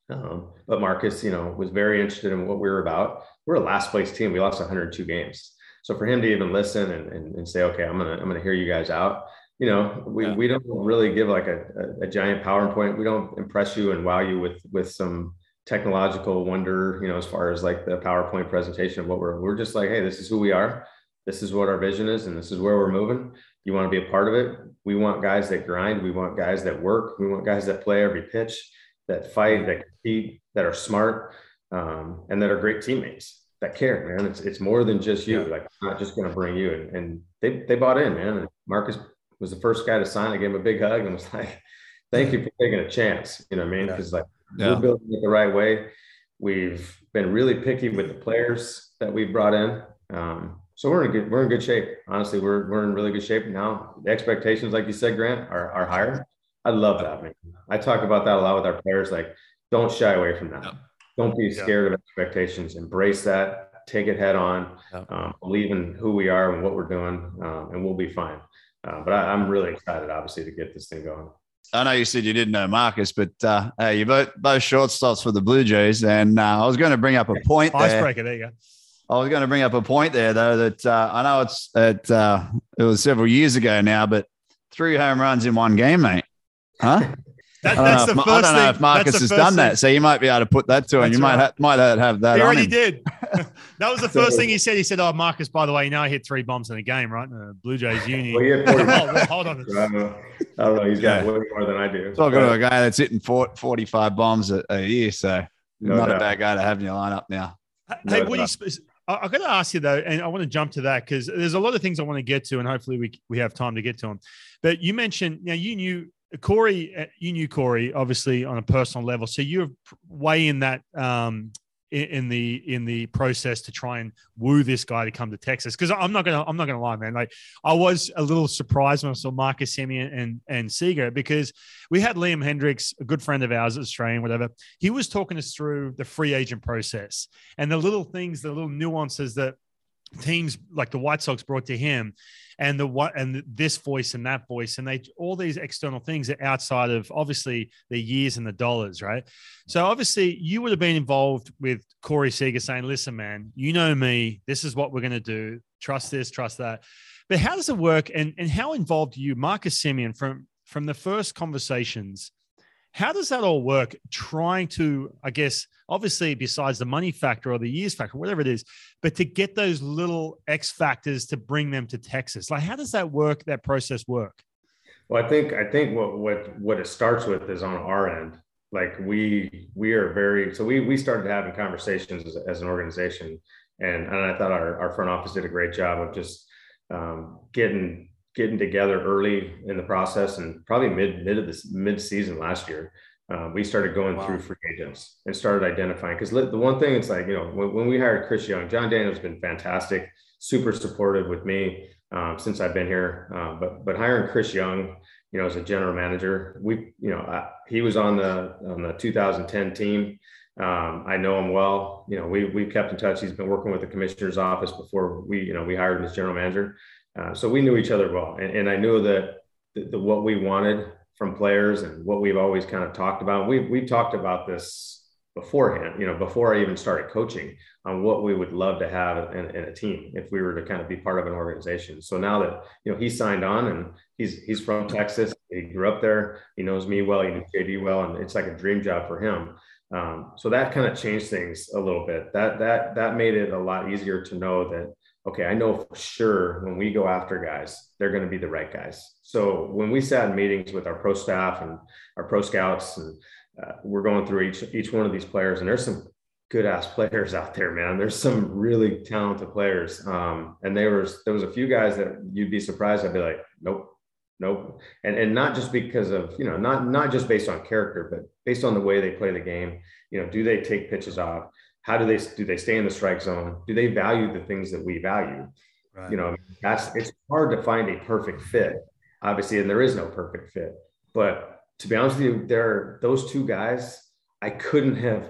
Um, but Marcus, you know, was very interested in what we were about. We're a last place team. We lost 102 games. So for him to even listen and, and, and say, okay, I'm gonna I'm gonna hear you guys out. You know, we, yeah. we don't really give like a, a, a giant PowerPoint. We don't impress you and wow you with with some technological wonder, you know, as far as like the PowerPoint presentation of what we're we're just like, hey, this is who we are. This is what our vision is, and this is where we're moving. You want to be a part of it. We want guys that grind. We want guys that work. We want guys that play every pitch that fight, that compete, that are smart, um, and that are great teammates that care, man. It's it's more than just you. Yeah. Like I'm not just going to bring you. And, and, they they bought in, man. And Marcus was the first guy to sign. I gave him a big hug and was like, "Thank you for taking a chance." You know what I mean? Because yeah. like yeah. we're building it the right way. We've been really picky with the players that we brought in. Um, so we're in good we're in good shape. Honestly, we're we're in really good shape now. The expectations, like you said, Grant, are are higher. I love that, man. I talk about that a lot with our players. Like, don't shy away from that. Yeah. Don't be scared yeah. of expectations. Embrace that. Take it head on. Yeah. Um, believe in who we are and what we're doing, um, and we'll be fine. Uh, but I, am really excited, obviously, to get this thing going. I know you said you didn't know Marcus, but uh, hey, you both both shortstops for the Blue Jays, and uh, I was going to bring up a point. there. Icebreaker, there you go. I was going to bring up a point there, though, that uh, I know it's it, uh, it was several years ago now, but three home runs in one game, mate. Huh? That, that's uh, the if, first I don't know if Marcus has done thing. that, so you might be able to put that to him. You might right. have, might have that. He already did. that was the first thing he said. He said, "Oh, Marcus, by the way, you know I hit three bombs in a game, right? In the Blue Jays uni." Well, he had 40 oh, well, hold on. I don't know. I don't know. He's got Yeah. way more than I do. Talking But- to a guy that's hitting four- 45 bombs a, a year, so No not a bad guy to have in your lineup now. Hey, No what do you? sp- I, I got to ask you though, and I want to jump to that because there's a lot of things I want to get to, and hopefully we we have time to get to them. But you mentioned, now you knew Corey, uh, you knew Corey obviously on a personal level, so you're way in that um, in, the in the process to try and woo this guy to come to Texas. Because I'm not gonna I'm not gonna lie, man. Like I was a little surprised when I saw Marcus Semien and and Seager because we had Liam Hendriks, a good friend of ours, Australian, whatever. He was talking us through the free agent process and the little things, the little nuances that teams like the White Sox brought to him, and the what and this voice and that voice, and they all these external things are outside of obviously the years and the dollars, right? So obviously you would have been involved with Corey Seager saying, "Listen, man, you know me. This is what we're going to do. Trust this, trust that." But how does it work, and and how involved are you, Marcus Semien, from from the first conversations? How does that all work? Trying to, I guess, obviously, besides the money factor or the years factor, whatever it is, but to get those little X factors to bring them to Texas. Like, how does that work? That process work? Well, I think I think what what what it starts with is on our end. Like we we are very so we we started having conversations as, as an organization, and and I thought our our front office did a great job of just um, getting getting together early in the process and probably mid mid of this mid season last year. Uh, we started going Wow. through free agents and started identifying because the one thing it's like you know when, when we hired Chris Young, Jon Daniels been fantastic, super supportive with me um, since I've been here. Um, but but hiring Chris Young, you know, as a general manager, we you know I, he was on the on the 2010 team. Um, I know him well. You know, we we kept in touch. He's been working with the commissioner's office before we you know we hired him as general manager. Uh, so we knew each other well, and, and I knew that the, the, what we wanted from players and what we've always kind of talked about. We've we've talked about this beforehand, you know, before I even started coaching on what we would love to have in, in a team if we were to kind of be part of an organization. So now that you know he signed on and he's he's from Texas, he grew up there, he knows me well, he knows JD well, and it's like a dream job for him. Um, so that kind of changed things a little bit. That that that made it a lot easier to know that okay, I know for sure when we go after guys, they're going to be the right guys. So when we sat in meetings with our pro staff and our pro scouts, and uh, we're going through each each one of these players, and there's some good ass players out there, man. There's some really talented players, um, and there was there was a few guys that you'd be surprised. I'd be like, nope. Nope. And and not just because of, you know, not not just based on character, but based on the way they play the game. You know, do they take pitches off? How do they do they stay in the strike zone? Do they value the things that we value? Right. You know, that's it's hard to find a perfect fit, obviously, and there is no perfect fit. But to be honest with you, there are those two guys. I couldn't have,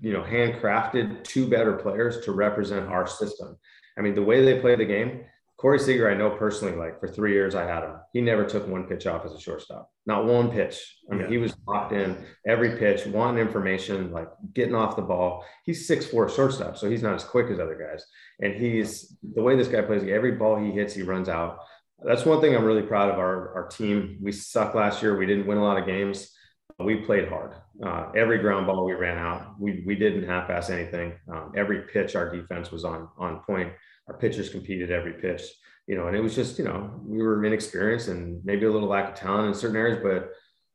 you know, handcrafted two better players to represent our system. I mean, the way they play the game. Corey Seager, I know personally, like for three years I had him. He never took one pitch off as a shortstop, not one pitch. I mean, Yeah. he was locked in every pitch, wanting information, like getting off the ball. He's six four shortstop, so he's not as quick as other guys. And he's the way this guy plays, every ball he hits, he runs out. That's one thing I'm really proud of our, our team. We sucked last year. We didn't win a lot of games. We played hard. Uh, every ground ball we ran out. We, we didn't half-ass anything. Um, every pitch, our defense was on on point. Our pitchers competed every pitch. You know, and it was just you know we were inexperienced and maybe a little lack of talent in certain areas, but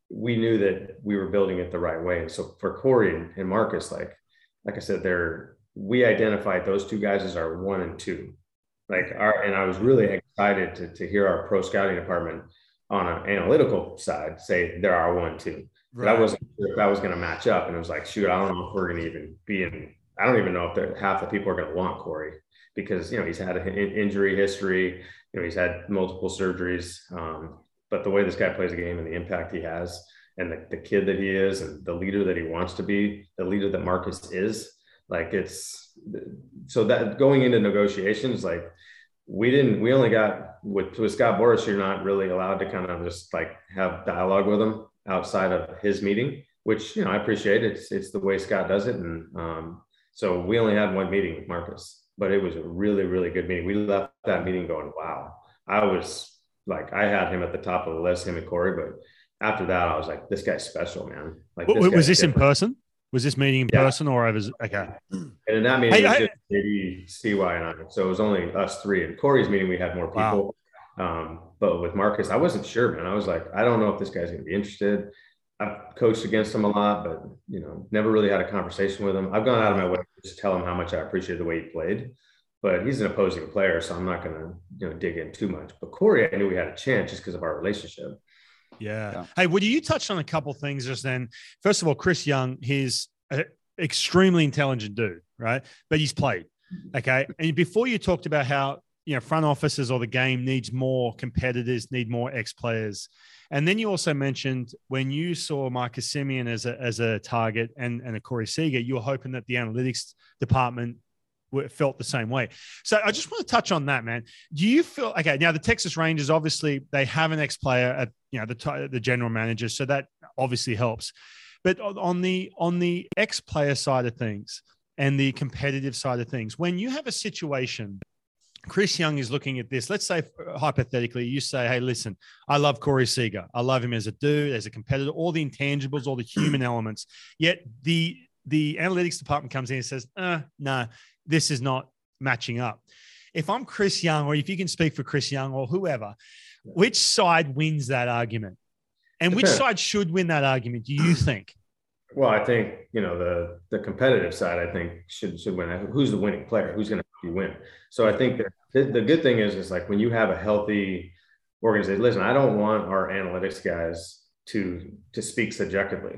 we knew that we were building it the right way. And so for Corey and, and Marcus, like like I said, they're we identified those two guys as our one and two. Like our and I was really excited to, to hear our pro scouting department on an analytical side say they're our one two. But I wasn't sure if that was going to match up, and it was like, shoot, I don't know if we're going to even be in. I don't even know if half the people are going to want Corey because you know he's had an injury history. You know he's had multiple surgeries. Um, but the way this guy plays the game and the impact he has, and the, the kid that he is, and the leader that he wants to be, the leader that Marcus is, like it's so that going into negotiations, like we didn't, we only got with with Scott Boras, you're not really allowed to kind of just like have dialogue with him outside of his meeting, which you know I appreciate. It's it's the way Scott does it, and um, so we only had one meeting with Marcus, but it was a really really good meeting. We left that meeting going, wow. I was like, I had him at the top of the list, him and Corey, but after that, I was like, this guy's special, man. Like, guy's was this in person? Was this meeting in Yeah. person or over? Okay. And in that meeting hey, was I, just maybe CY and I. So it was only us three. And Corey's meeting, we had more people. Wow. Um, but with Marcus, I wasn't sure, man. I was like, I don't know if this guy's going to be interested. I've coached against him a lot, but you know, never really had a conversation with him. I've gone out of my way to just tell him how much I appreciate the way he played. But he's an opposing player, so I'm not going to you know dig in too much. But Corey, I knew we had a chance just because of our relationship. Yeah. yeah. Hey, would you touch on a couple things just then? First of all, Chris Young, he's an extremely intelligent dude, right? But he's played. Okay. And before you talked about how you know front offices or the game needs more competitors, need more ex players. And then you also mentioned when you saw Marcus Semien as a as a target and and a Corey Seager, you were hoping that the analytics department felt the same way. So I just want to touch on that, man. Do you feel okay? Now the Texas Rangers obviously they have an ex player at you know the the general manager, so that obviously helps. But on the on the ex player side of things and the competitive side of things, when you have a situation Chris Young is looking at this. Let's say, hypothetically, you say, Hey, listen, I love Corey Seager. I love him as a dude, as a competitor, all the intangibles, all the human elements. Yet the the analytics department comes in and says, uh, no, this is not matching up. If I'm Chris Young, or if you can speak for Chris Young or whoever, which side wins that argument? And which side should win that argument, do you think? Well, I think you know the the competitive side. I think should should win. Who's the winning player? Who's going to you win? So I think the, the good thing is is like when you have a healthy organization. Listen, I don't want our analytics guys to to speak subjectively.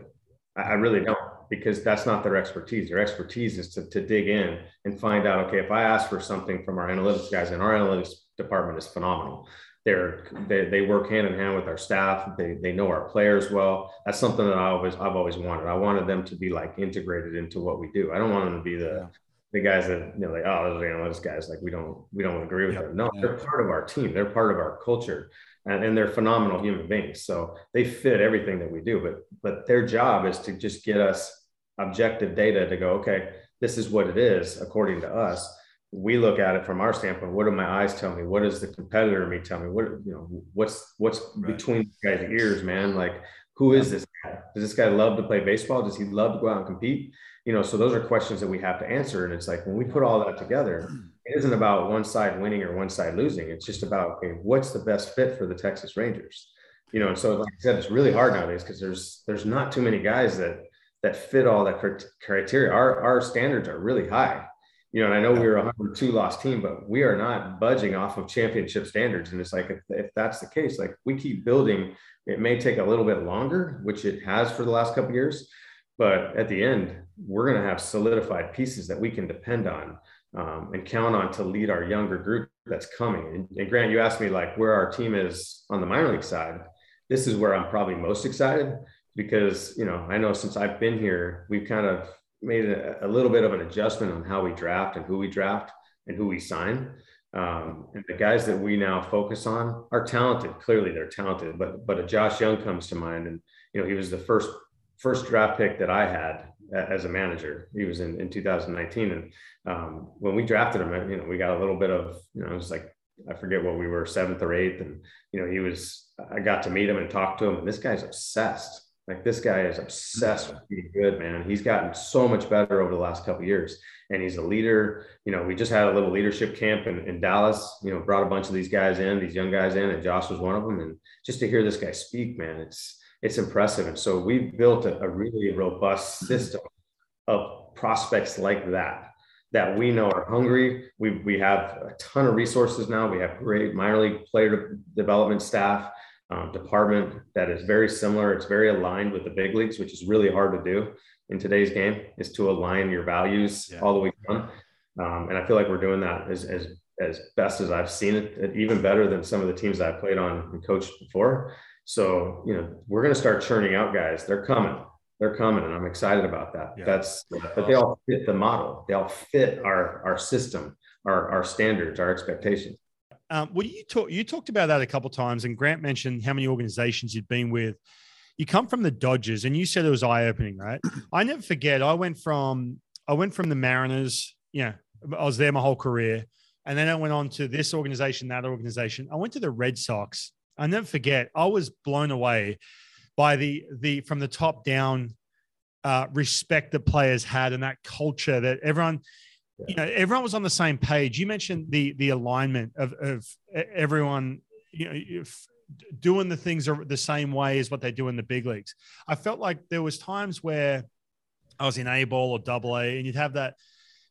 I, I really don't because that's not their expertise. Their expertise is to, to dig in and find out. Okay, if I ask for something from our analytics guys, and our analytics department is phenomenal they're they, they work hand in hand with our staff they, they know our players well that's something that i always i've always wanted i wanted them to be like integrated into what we do i don't want them to be the. The guys that you know like oh those are analytics guys like we don't we don't agree with them no they're part of our team they're part of our culture and, and they're phenomenal human beings so they fit everything that we do but but their job is to just get us objective data to go okay this is what it is according to us we look at it from our standpoint. What do my eyes tell me? What does the competitor me tell me? What you know? What's what's right. between guys' ears, man? Like, who is this guy? Does this guy love to play baseball? Does he love to go out and compete? You know, so those are questions that we have to answer. And it's like when we put all that together, it isn't about one side winning or one side losing. It's just about okay, what's the best fit for the Texas Rangers? You know, and so like I said, it's really hard nowadays because there's there's not too many guys that that fit all that criteria. Our our standards are really high you know, and I know we were a 102 loss team, but we are not budging off of championship standards. And it's like, if, if, that's the case, like we keep building, it may take a little bit longer, which it has for the last couple years. But at the end, we're going to have solidified pieces that we can depend on um, and count on to lead our younger group that's coming. And, and Grant, you asked me like where our team is on the minor league side. This is where I'm probably most excited because, you know, I know since I've been here, we've kind of made a, a, little bit of an adjustment on how we draft and who we draft and who we sign. Um, and the guys that we now focus on are talented. Clearly, they're talented. But but a Josh Jung comes to mind, and you know he was the first first draft pick that I had as a manager. He was in, in 2019, and um, when we drafted him, you know we got a little bit of you know it was like I forget what we were seventh or eighth, and you know he was I got to meet him and talk to him, and this guy's obsessed like this guy is obsessed with being good, man. He's gotten so much better over the last couple years, and he's a leader. You know, we just had a little leadership camp in, in Dallas. You know, brought a bunch of these guys in, these young guys in, and Josh was one of them. And just to hear this guy speak, man, it's it's impressive. And so we've built a, a really robust system of prospects like that that we know are hungry. We we have a ton of resources now. We have great minor league player development staff um, department that is very similar. It's very aligned with the big leagues, which is really hard to do in today's game, is to align your values yeah. all the way down. Um, and I feel like we're doing that as, as, as best as I've seen it, even better than some of the teams I've played on and coached before. So, you know, we're going to start churning out guys. They're coming. They're coming, and I'm excited about that. Yeah. That's, but they all fit the model. They all fit our our system, our our standards, our expectations. Um, what you talk? You talked about that a couple times, and Grant mentioned how many organizations you'd been with. You come from the Dodgers, and you said it was eye opening, right? I never forget. I went from I went from the Mariners. Yeah, I was there my whole career, and then I went on to this organization, that organization. I went to the Red Sox. I never forget. I was blown away by the the from the top down uh, respect that players had and that culture that everyone, you know, everyone was on the same page. You mentioned the the alignment of of everyone, you know, if, doing the things the same way as what they do in the big leagues. I felt like there was times where I was in A ball or double A, and you'd have that,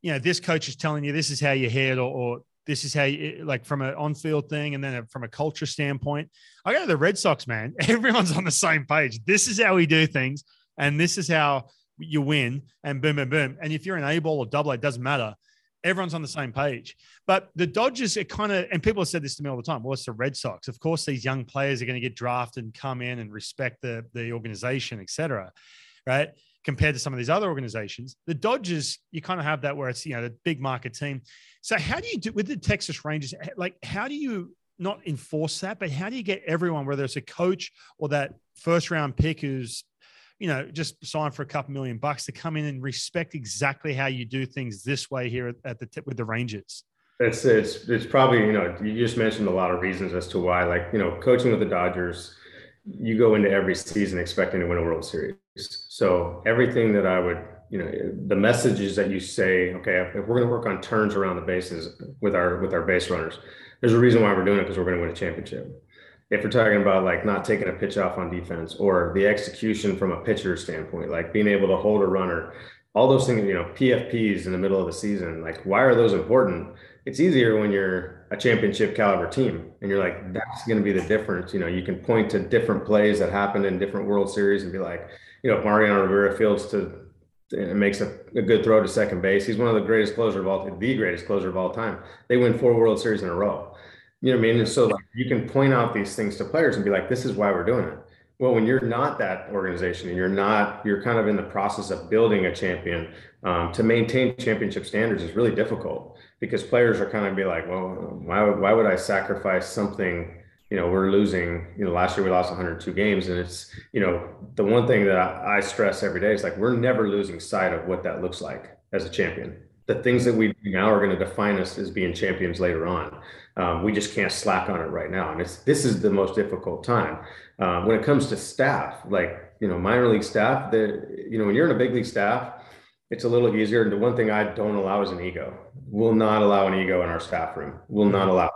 you know, this coach is telling you this is how you hit, or, or this is how you like from an on-field thing, and then from a culture standpoint. I go to the Red Sox, man. Everyone's on the same page. This is how we do things, and this is how you win. And boom, boom, boom. And if you're an A ball or double A, it doesn't matter. Everyone's on the same page. But the Dodgers, it kind of, and people have said this to me all the time. Well, it's the Red Sox. Of course, these young players are going to get drafted and come in and respect the the organization, etc. Right? Compared to some of these other organizations. The Dodgers, you kind of have that where it's, you know, the big market team. So how do you do with the Texas Rangers? Like, how do you not enforce that, but how do you get everyone, whether it's a coach or that first round pick who's, you know, just signed for a couple million bucks to come in and respect exactly how you do things this way here at the tip with the Rangers? It's it's it's probably you know you just mentioned a lot of reasons as to why like you know coaching with the Dodgers you go into every season expecting to win a World Series. So everything that I would, you know, the messages that you say, okay, if we're going to work on turns around the bases with our with our base runners, there's a reason why we're doing it because we're going to win a championship. If we're talking about like not taking a pitch off on defense or the execution from a pitcher standpoint, like being able to hold a runner, all those things, you know, PFPs in the middle of the season, like why are those important? It's easier when you're a championship caliber team and you're like, that's going to be the difference. You know, you can point to different plays that happened in different World Series and be like, you know, Mariano Rivera fields to and makes a, a, good throw to second base. He's one of the greatest closer of all, the greatest closer of all time. They win four World Series in a row. You know what I mean? And so like you can point out these things to players and be like, this is why we're doing it. Well, when you're not that organization and you're not, you're kind of in the process of building a champion. Um, to maintain championship standards is really difficult because players are kind of be like, well, why why would I sacrifice something? You know, we're losing, you know, last year we lost 102 games. And it's, you know, the one thing that I, stress every day is like, we're never losing sight of what that looks like as a champion. The things that we now are going to define us as being champions later on. Um, we just can't slack on it right now. And it's, this is the most difficult time. Um, when it comes to staff, like, you know, minor league staff, the, you know, when you're in a big league staff, it's a little easier. And the one thing I don't allow is an ego. We'll not allow an ego in our staff room. We'll not allow.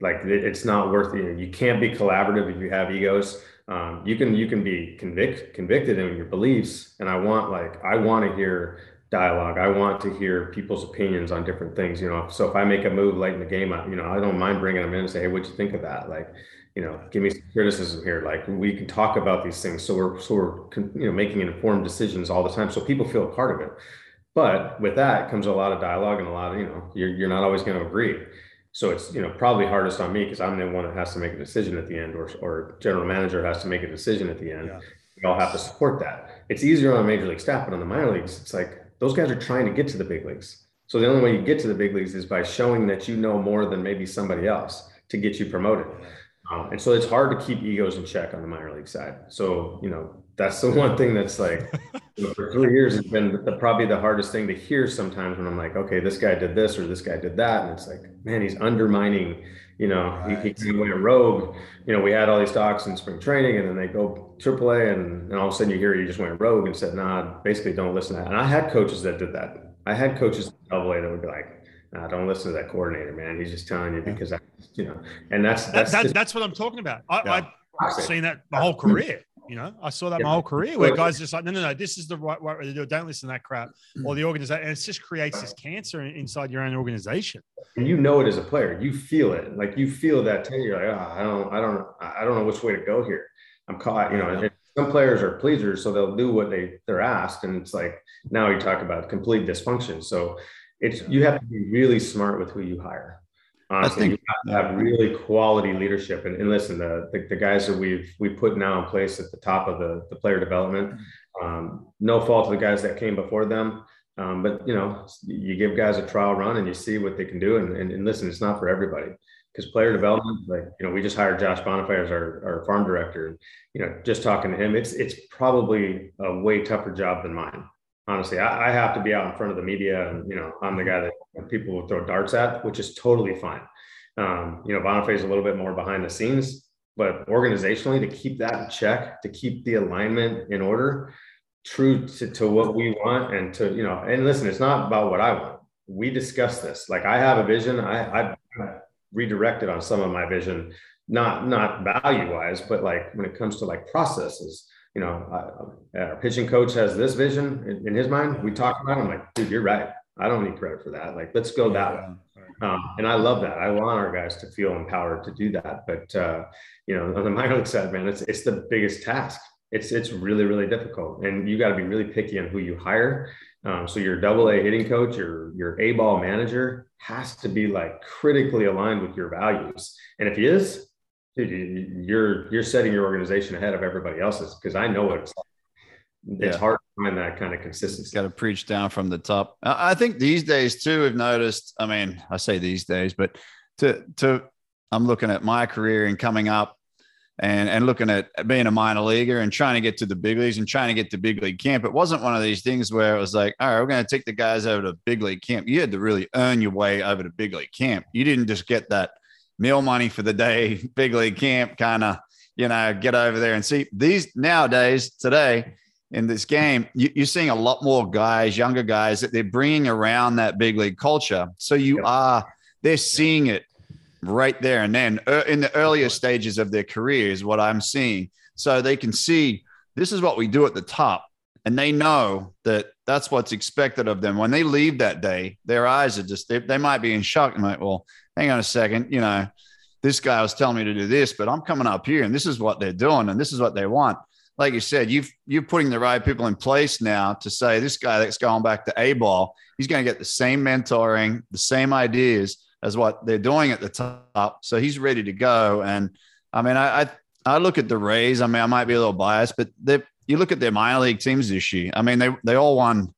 Like it's not worth it. You can't be collaborative if you have egos. Um, you can you can be convict convicted in your beliefs, and I want like I want to hear dialogue. I want to hear people's opinions on different things. You know, so if I make a move late in the game, I, you know, I don't mind bringing them in and say, "Hey, what'd you think of that?" Like, you know, give me some criticism here. Like, we can talk about these things. So we're so we're you know making informed decisions all the time, so people feel part of it. But with that comes a lot of dialogue and a lot of, you know, you're, you're not always going to agree. So it's, you know, probably hardest on me because I'm the one that has to make a decision at the end or, or general manager has to make a decision at the end. Yeah. We all have to support that. It's easier on a major league staff, but on the minor leagues, it's like those guys are trying to get to the big leagues. So the only way you get to the big leagues is by showing that you know more than maybe somebody else to get you promoted. Um, and so it's hard to keep egos in check on the minor league side. So, you know, that's the one thing that's like you know, for three years it's been the, probably the hardest thing to hear sometimes when I'm like, okay, this guy did this or this guy did that. And it's like, man, he's undermining, you know, right. he, he went rogue. You know, we had all these talks in spring training and then they go AAA and, and all of a sudden you hear he just went rogue and said, nah, basically don't listen to that. And I had coaches that did that. I had coaches in double A that would be like, nah, don't listen to that coordinator, man. He's just telling you because I, you know, and that's that's that, that, that's what I'm talking about. I, yeah. I've seen that my whole career. You know, I saw that yeah. my whole career where guys just like, no, no, no, this is the right, right way to do it. Don't listen to that crap. Mm. Or the organization, and it just creates this cancer inside your own organization. And you know it as a player. You feel it. Like you feel that tension. You're like, oh, I don't, I don't, I don't know which way to go here. I'm caught. You know, some players are pleasers, so they'll do what they they're asked, and it's like now you talk about complete dysfunction. So it's you have to be really smart with who you hire. Honestly, think, you have, have really quality leadership. And, and listen, the, the, the guys that we've we put now in place at the top of the, the player development, um, no fault of the guys that came before them. Um, but you know, you give guys a trial run and you see what they can do. And, and, and listen, it's not for everybody because player development, like you know, we just hired Josh Bonifay as our, our farm director. And you know, just talking to him, it's it's probably a way tougher job than mine honestly I, I, have to be out in front of the media and you know i'm the guy that people will throw darts at which is totally fine um, you know bonifay is a little bit more behind the scenes but organizationally to keep that in check to keep the alignment in order true to, to what we want and to, you know, and listen, it's not about what I want. We discuss this. Like I have a vision. I, I've redirected on some of my vision, not, not value wise, but like when it comes to like processes, you know, I, our pitching coach has this vision in, in his mind. We talk about it. I'm like, dude, you're right. I don't need credit for that. Like, let's go that way. Um, and I love that. I want our guys to feel empowered to do that. But uh, you know, on the minor league side, man, it's it's the biggest task. It's it's really really difficult, and you got to be really picky on who you hire. Um, so your double A hitting coach, your your A ball manager has to be like critically aligned with your values. And if he is, you're you're setting your organization ahead of everybody else's because I know what it's like it's yeah. hard to find that kind of consistency. Got to preach down from the top. I think these days too, we've noticed. I mean, I say these days, but to to I'm looking at my career and coming up, and and looking at being a minor leaguer and trying to get to the big leagues and trying to get to big league camp. It wasn't one of these things where it was like, all right, we're going to take the guys over to big league camp. You had to really earn your way over to big league camp. You didn't just get that meal money for the day big league camp kind of you know get over there and see these nowadays today in this game, you, are seeing a lot more guys, younger guys, that they're bringing around that big league culture. So you are, they're seeing it right there and then uh, in the earlier stages of their careers, what I'm seeing. So they can see this is what we do at the top. And they know that that's what's expected of them. When they leave that day, their eyes are just, they, they might be in shock and like, well, hang on a second, you know, this guy was telling me to do this, but I'm coming up here and this is what they're doing and this is what they want like you said, you've you're putting the right people in place now to say this guy that's going back to A ball, he's going to get the same mentoring, the same ideas as what they're doing at the top. So he's ready to go. And I mean, I I, I look at the Rays. I mean, I might be a little biased, but they you look at their minor league teams this year. I mean, they they all won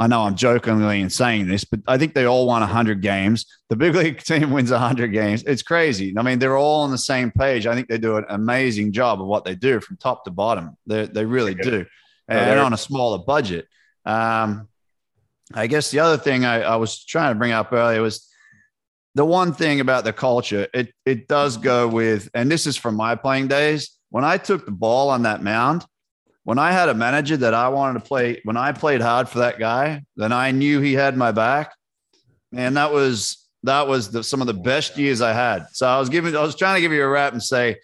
I know I'm jokingly in saying this, but I think they all won 100 games. The big league team wins 100 games. It's crazy. I mean, they're all on the same page. I think they do an amazing job of what they do from top to bottom. They, they really do. And on a smaller budget. Um, I guess the other thing I, I was trying to bring up earlier was the one thing about the culture, it, it does go with, and this is from my playing days. When I took the ball on that mound, when I had a manager that I wanted to play, when I played hard for that guy, then I knew he had my back. And that was that was the, some of the best years I had. So I was giving, I was trying to give you a rap and say,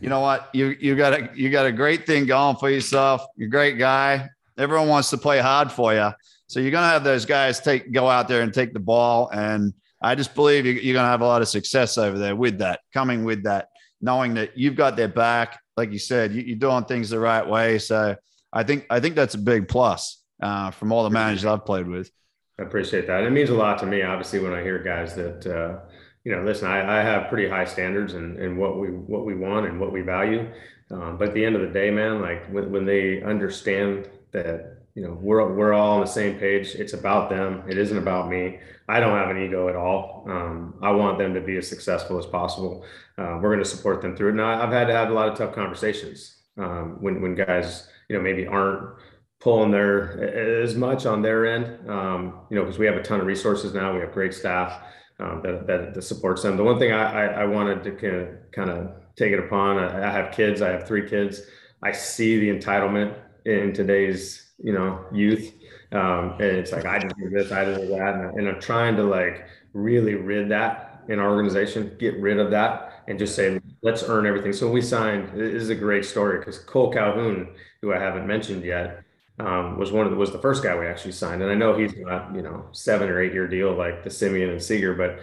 you know what, you you got a you got a great thing going for yourself. You're a great guy. Everyone wants to play hard for you. So you're gonna have those guys take go out there and take the ball. And I just believe you're gonna have a lot of success over there with that, coming with that, knowing that you've got their back like you said, you, are doing things the right way. So I think I think that's a big plus uh, from all the managers I've played with. I appreciate that. It means a lot to me, obviously, when I hear guys that uh, you know, listen, I, I, have pretty high standards and and what we what we want and what we value. Um, but at the end of the day, man, like when, when they understand that you know we're we're all on the same page. It's about them. It isn't about me. I don't have an ego at all. Um, i want them to be as successful as possible. Uh, we're going to support them through it. Now i've had to have a lot of tough conversations um, when when guys you know maybe aren't pulling their as much on their end. Um, you know because we have a ton of resources now. We have great staff um, that, that, that supports them. The one thing i i, I wanted to kind of kind of take it upon I, I have kids. I have three kids. I see the entitlement in today's you know, youth. Um, and it's like, I didn't do this, I do that. And, and I'm trying to like really rid that in our organization, get rid of that and just say, let's earn everything. So we signed, this is a great story because Cole Calhoun, who I haven't mentioned yet, um, was one of the, was the first guy we actually signed. And I know he's not, you know, seven or eight year deal like the Semien and Seager, but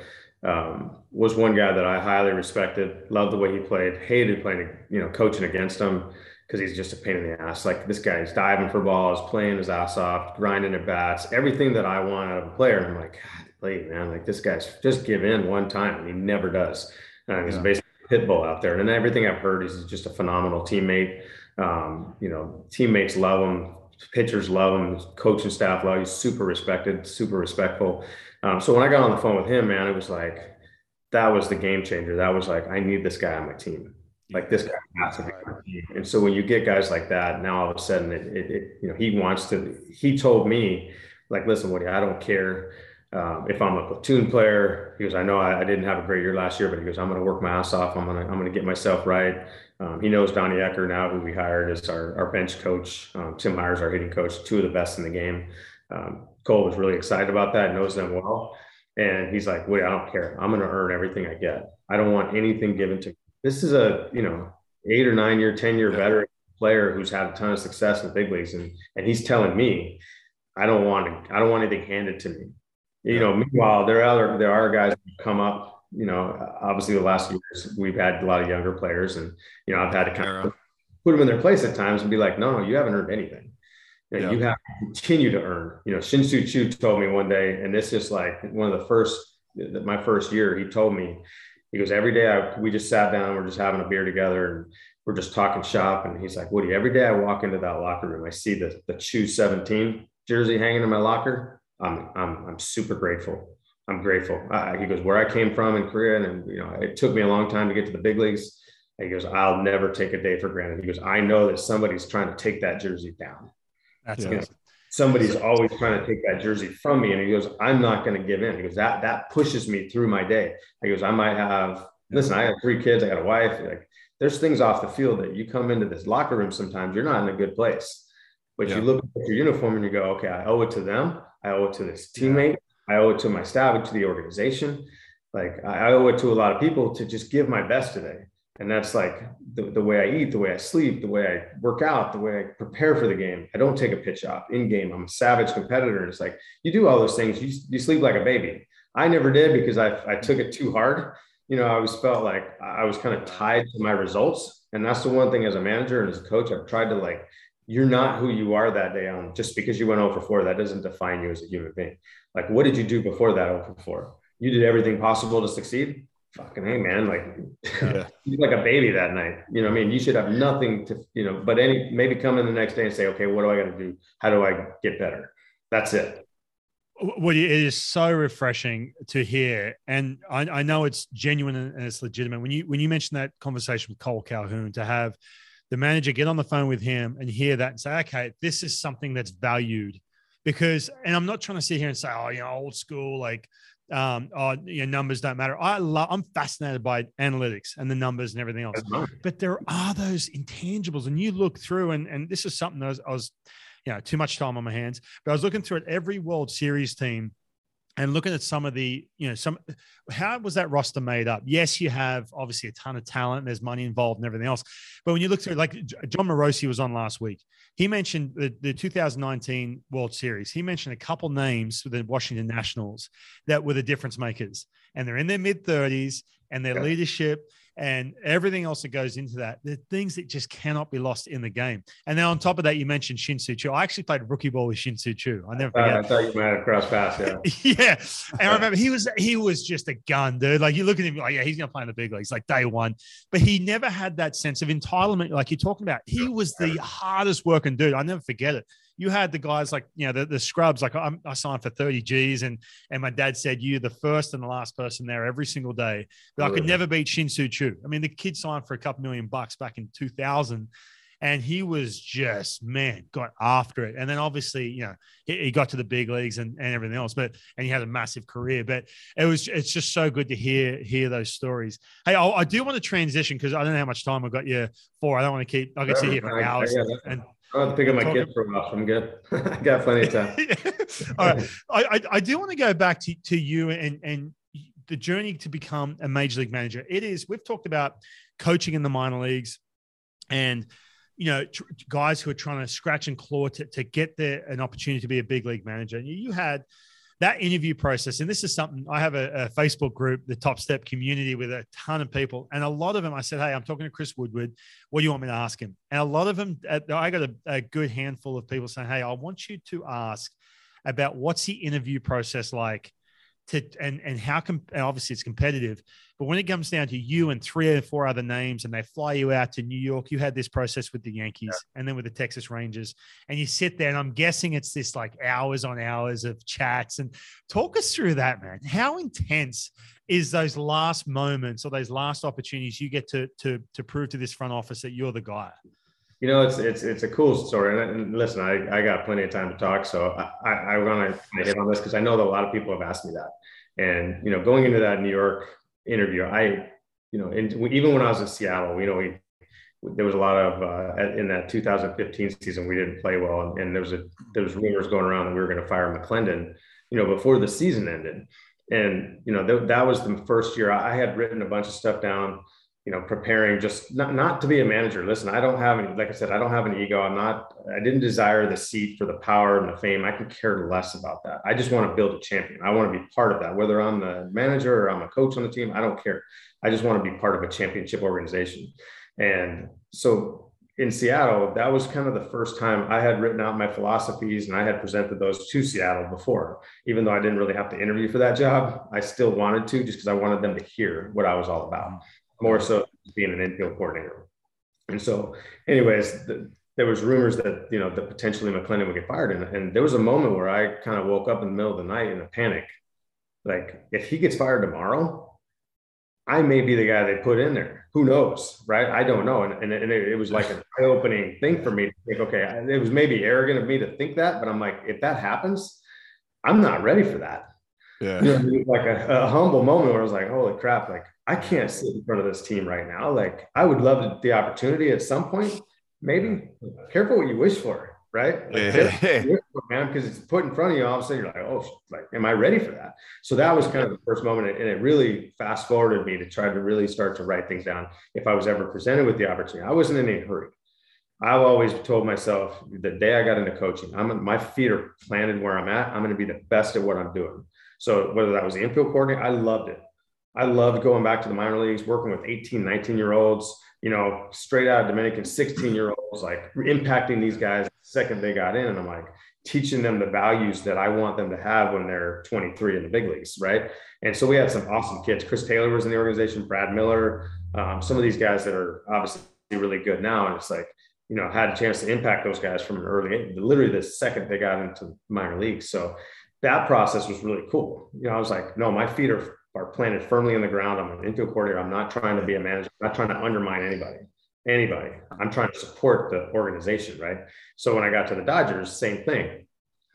um, was one guy that I highly respected, loved the way he played, hated playing, you know, coaching against him because he's just a pain in the ass. Like this guy's diving for balls, playing his ass off, grinding at bats, everything that I want out of a player. And I'm like, God, play, man, like this guy's just give in one time, and he never does. Uh, he's yeah. basically a pit bull out there. And everything I've heard, he's just a phenomenal teammate. Um, you know, teammates love him, pitchers love him, coaching staff love him. He's super respected, super respectful. Um, so when I got on the phone with him, man, it was like that was the game changer. That was like I need this guy on my team like this guy has to be And so when you get guys like that, now all of a sudden it, it, it, you know, he wants to, he told me like, listen, Woody, I don't care um, if I'm a platoon player. He goes, I know I, I, didn't have a great year last year, but he goes, I'm going to work my ass off. I'm going to, I'm going to get myself right. Um, he knows Donnie Ecker now, who we hired as our, our bench coach. Um, Tim Hyers, our hitting coach, two of the best in the game. Um, Cole was really excited about that, knows them well. And he's like, wait, I don't care. I'm going to earn everything I get. I don't want anything given to me. This is a, you know, eight or nine year, 10 year veteran player who's had a ton of success in the big leagues. And, and he's telling me, I don't want to, I don't want anything handed to me. You know, meanwhile, there are other, there are guys who come up you know, obviously the last years we've had a lot of younger players, and you know, I've had to kind of put them in their place at times and be like, no, you haven't earned anything. You, know, yeah. you have to continue to earn. You know, Shin-Soo Choo told me one day, and this is like one of the first, my first year, he told me, he goes, every day I, we just sat down, we're just having a beer together and we're just talking shop. And he's like, Woody, every day I walk into that locker room, I see the, the Choo 17 jersey hanging in my locker. I'm, I'm, I'm super grateful I'm grateful. Uh, he goes, where I came from in Korea, and you know, it took me a long time to get to the big leagues. He goes, I'll never take a day for granted. He goes, I know that somebody's trying to take that jersey down. That's awesome. Somebody's always trying to take that jersey from me. And he goes, I'm not going to give in. He goes, that that pushes me through my day. He goes, I might have listen, I have three kids, I got a wife. Like there's things off the field that you come into this locker room sometimes, you're not in a good place. But yeah. you look at your uniform and you go, okay, I owe it to them. I owe it to this teammate. I owe it to my staff, to the organization. Like I owe it to a lot of people to just give my best today. And that's like the, the way I eat, the way I sleep, the way I work out, the way I prepare for the game. I don't take a pitch off in game. I'm a savage competitor. And it's like, you do all those things. You, you sleep like a baby. I never did because I, I took it too hard. You know, I always felt like I was kind of tied to my results. And that's the one thing as a manager and as a coach, I've tried to like, you're not who you are that day on just because you went oh over 4. That doesn't define you as a human being. Like, what did you do before that oh over four? You did everything possible to succeed. Fucking hey, man! Like, yeah. you like a baby that night. You know, I mean, you should have nothing to, you know, but any maybe come in the next day and say, okay, what do I got to do? How do I get better? That's it. Well, it is so refreshing to hear, and I, I know it's genuine and it's legitimate. When you when you mentioned that conversation with Cole Calhoun, to have the manager get on the phone with him and hear that and say, okay, this is something that's valued because, and I'm not trying to sit here and say, oh, you know, old school, like, um, oh, you know, numbers don't matter. I love, I'm fascinated by analytics and the numbers and everything else. But there are those intangibles, and you look through, and and this is something that I was, I was, you know, too much time on my hands. But I was looking through at every World Series team and looking at some of the, you know, some how was that roster made up? Yes, you have obviously a ton of talent. There's money involved and everything else. But when you look through, like Jon Morosi was on last week. He mentioned the, the 2019 World Series. He mentioned a couple names for the Washington Nationals that were the difference makers, and they're in their mid 30s, and their yeah. leadership and everything else that goes into that. The things that just cannot be lost in the game. And then on top of that, you mentioned Shin-Soo Choo. I actually played rookie ball with Shin-Soo Choo. I never forget. Uh, I thought you might have crossed paths. Yeah. yeah. And I remember he was he was just a gun, dude. Like you look at him, like yeah, he's gonna play in the big leagues, like day one. But he never had that sense of entitlement, like you're talking about. He was the hardest working dude. I never forget it you had the guys like you know the, the scrubs like I'm, i signed for 30 g's and and my dad said you're the first and the last person there every single day. But i could never beat Shin-Soo Choo i mean the kid signed for a couple million bucks back in 2000 and he was just man got after it. And then obviously you know he, he, got to the big leagues and, and everything else but and he had a massive career but it was it's just so good to hear hear those stories. Hey i, I do want to transition because i don't know how much time i've got you for. I don't want to keep i can sit here for hours and I don't pick up my kids for a while. I'm good. I got plenty of time. All right. I, I, I, do want to go back to, to you and, and the journey to become a major league manager. It is, we've talked about coaching in the minor leagues and, you know, tr- guys who are trying to scratch and claw to, to get there an opportunity to be a big league manager. And you had that interview process, and this is something I have a, a, Facebook group, the Top Step community, with a ton of people, and a lot of them. I said, "Hey, I'm talking to Chris Woodward. What do you want me to ask him?" And a lot of them, I got a, a good handful of people saying, "Hey, I want you to ask about what's the interview process like." To, and and how com- and obviously it's competitive, but when it comes down to you and three or four other names, and they fly you out to New York, you had this process with the Yankees yeah. and then with the Texas Rangers, and you sit there, and I'm guessing it's this like hours on hours of chats. And talk us through that, man. How intense is those last moments or those last opportunities you get to to to prove to this front office that you're the guy? You know, it's it's it's a cool story. And, listen, I, I got plenty of time to talk, so I I, I want to hit on this because I know that a lot of people have asked me that. And you know, going into that New York interview, I, you know, and even when I was in Seattle, you know, we, there was a lot of uh, in that 2015 season we didn't play well, and, and there was a there was rumors going around that we were going to fire McClendon, you know, before the season ended, and you know th- that was the first year I had written a bunch of stuff down, you know, preparing just not not to be a manager. Listen, I don't have any, like I said, I don't have an ego. I'm not. I didn't desire the seat for the power and the fame. I could care less about that. I just want to build a champion. I want to be part of that, whether I'm the manager or I'm a coach on the team. I don't care. I just want to be part of a championship organization. And so in Seattle, that was kind of the first time I had written out my philosophies and I had presented those to Seattle before. Even though I didn't really have to interview for that job, I still wanted to just because I wanted them to hear what I was all about, more so being an infield coordinator. And so, anyways, the, there was rumors that you know that potentially McClendon would get fired, and, and there was a moment where I kind of woke up in the middle of the night in a panic, like if he gets fired tomorrow, I may be the guy they put in there. Who knows, right? I don't know. And, and, and it, was like an eye opening thing for me to think, okay, it was maybe arrogant of me to think that, but I'm like, if that happens, I'm not ready for that. Yeah. You know, like a, a, humble moment where I was like, holy crap, like I can't sit in front of this team right now. Like I would love the opportunity at some point, maybe. Careful what you wish for right? Like, yeah. man, because it's put in front of you. All of a sudden, you're like, oh, like, am I ready for that? So that was kind of the first moment, and it really fast forwarded me to try to really start to write things down. If I was ever presented with the opportunity, I wasn't in any hurry. I've always told myself the day I got into coaching, I'm my feet are planted where I'm at. I'm going to be the best at what I'm doing. So whether that was the infield coordinator, I loved it. I loved going back to the minor leagues, working with 18, 19 year olds, you know, straight out of Dominican 16 year olds, like impacting these guys the second they got in. And I'm like teaching them the values that I want them to have when they're 23 in the big leagues. Right. And so we had some awesome kids. Chris Taylor was in the organization, Brad Miller, um, some of these guys that are obviously really good now. And it's like, you know, had a chance to impact those guys from an early literally the second they got into minor leagues. So that process was really cool. You know, I was like, no, my feet are are planted firmly in the ground. I'm an infield coordinator. I'm not trying to be a manager. I'm not trying to undermine anybody. Anybody. I'm trying to support the organization, right? So when I got to the Dodgers, same thing.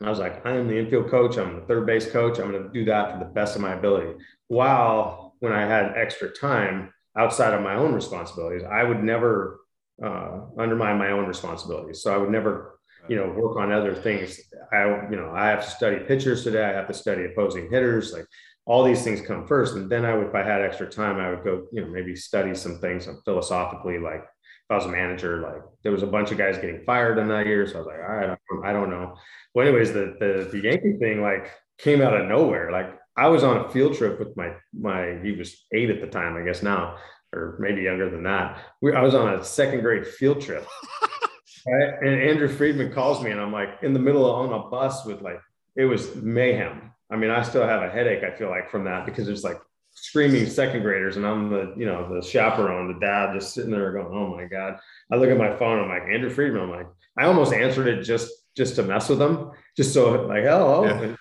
I was like, I am the infield coach. I'm the third base coach. I'm going to do that to the best of my ability. While when I had extra time outside of my own responsibilities, I would never uh, undermine my own responsibilities. So I would never, you know, work on other things. I, you know, I have to study pitchers today. I have to study opposing hitters. Like all these things come first. And then I would, if I had extra time, I would go, you know, maybe study some things philosophically, like if I was a manager, like there was a bunch of guys getting fired in that year. So I was like, all right, I don't know. Well, anyways, the, the, the Yankee thing like came out of nowhere. Like I was on a field trip with my, my, he was eight at the time, I guess now, or maybe younger than that. We, I was on a second grade field trip. right? And Andrew Friedman calls me and I'm like in the middle of on a bus with like, it was mayhem I mean, I still have a headache. I feel like from that because it's like screaming second graders, and I'm the you know the chaperone, the dad, just sitting there going, "Oh my god!" I look at my phone. I'm like Andrew Friedman. I'm like, I almost answered it just just to mess with them, just so like, hello, yeah.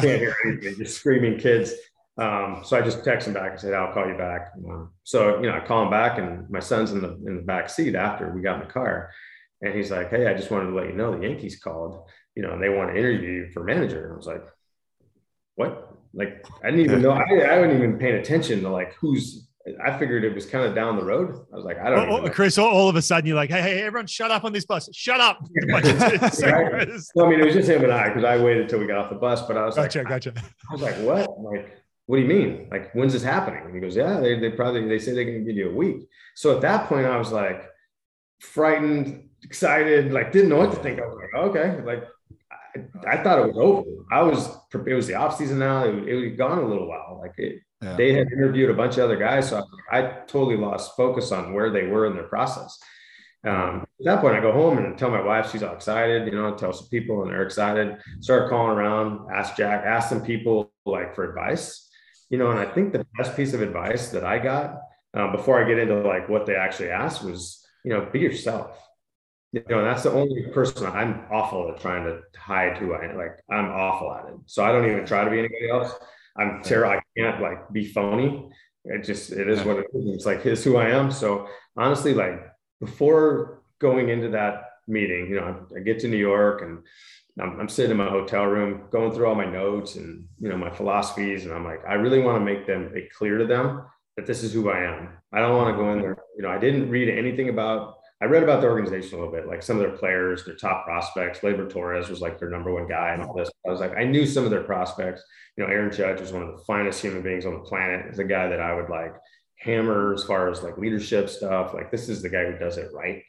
can't hear anything, just screaming kids. Um, so I just text him back and said, "I'll call you back." Um, so you know, I call him back, and my son's in the in the back seat after we got in the car, and he's like, "Hey, I just wanted to let you know the Yankees called, you know, and they want to interview you for manager." And I was like, what? Like I didn't even know. I, I wasn't even paying attention to like who's. I figured it was kind of down the road. I was like, I don't. Oh, oh Chris, all of a sudden you're like, hey, hey, everyone, shut up on this bus. Shut up. well, I mean, it was just him and I because I waited until we got off the bus. But I was gotcha, like, gotcha. I was like, what? like, what do you mean? Like, when's this happening? And he goes, yeah, they, they probably they say they're going to give you a week. So at that point, I was like, frightened, excited, like didn't know what to think. I was like, okay, like I, I, thought it was over. I was it was the off season now. It, it had gone a little while. Like it, yeah. they had interviewed a bunch of other guys, so I, I, totally lost focus on where they were in their process. Um, at that point, I go home and tell my wife she's all excited. You know, tell some people and they're excited. Start calling around, ask Jack, ask some people like for advice. You know, and I think the best piece of advice that I got uh, before I get into like what they actually asked was, you know, be yourself you know, that's the only person I'm awful at trying to hide who I am. Like I'm awful at it. So I don't even try to be anybody else. I'm terrible. I can't like be phony. It just, it is what it is. It's like, it's who I am. So honestly, like before going into that meeting, you know, I, I get to New York and I'm, I'm, sitting in my hotel room going through all my notes and, you know, my philosophies. And I'm like, I really want to make them it clear to them that this is who I am. I don't want to go in there. You know, I didn't read anything about I read about the organization a little bit, like some of their players, their top prospects. Gleyber Torres was like their number one guy and all this. I was like, I knew some of their prospects. You know, Aaron Judge was one of the finest human beings on the planet. He's a guy that I would like hammer as far as like leadership stuff. Like this is the guy who does it right.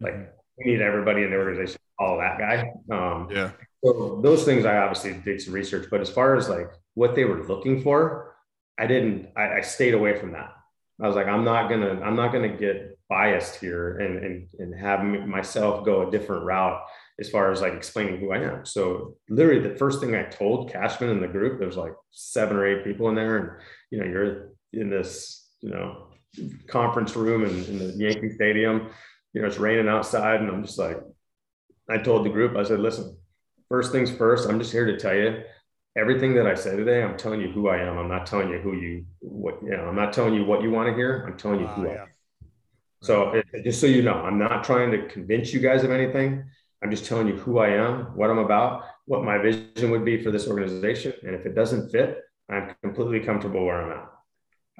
Like we need everybody in the organization to follow that guy. Um, Yeah. so those things I obviously did some research, but as far as like what they were looking for, I didn't. I, I stayed away from that. I was like, I'm not gonna. I'm not gonna get biased here and and and have myself go a different route as far as like explaining who I am. So literally, the first thing I told Cashman in the group, there's like seven or eight people in there, and you know, you're in this, you know, conference room in, in the Yankee Stadium. You know, it's raining outside, and I'm just like, I told the group, I said, listen, first things first, I'm just here to tell you everything that I say today. I'm telling you who I am. I'm not telling you who you, what, you know, I'm not telling you what you want to hear. I'm telling you who I ah, yeah. am. So it, just so you know, I'm not trying to convince you guys of anything. I'm just telling you who I am, what I'm about, what my vision would be for this organization. And if it doesn't fit, I'm completely comfortable where I'm at.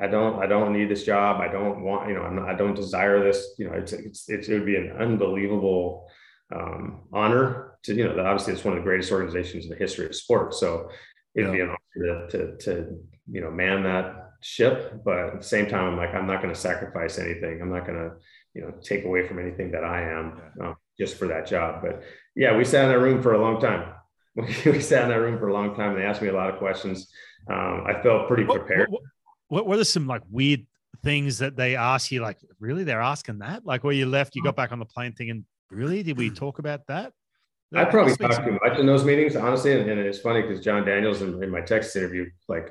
I don't, I don't need this job. I don't want, you know, I'm not, I don't desire this, you know, it's, it's, it's it would be an unbelievable um, honor to, you know, that obviously it's one of the greatest organizations in the history of sports. So it'd be an honor to, to, to, you know, man that ship. But at the same time, I'm like, I'm not going to sacrifice anything. I'm not going to, you know, take away from anything that I am um, just for that job. But yeah, we sat in that room for a long time. we sat in that room for a long time. They asked me a lot of questions. Um, I felt pretty prepared. what, what, what are some like weird things that they ask you? Like, really? They're asking that? Like, where you left, you got back on the plane thinking, really? Did we talk about that? I probably talked too much in those meetings, honestly. And, and it's funny because Jon Daniels in, in my Texas interview, like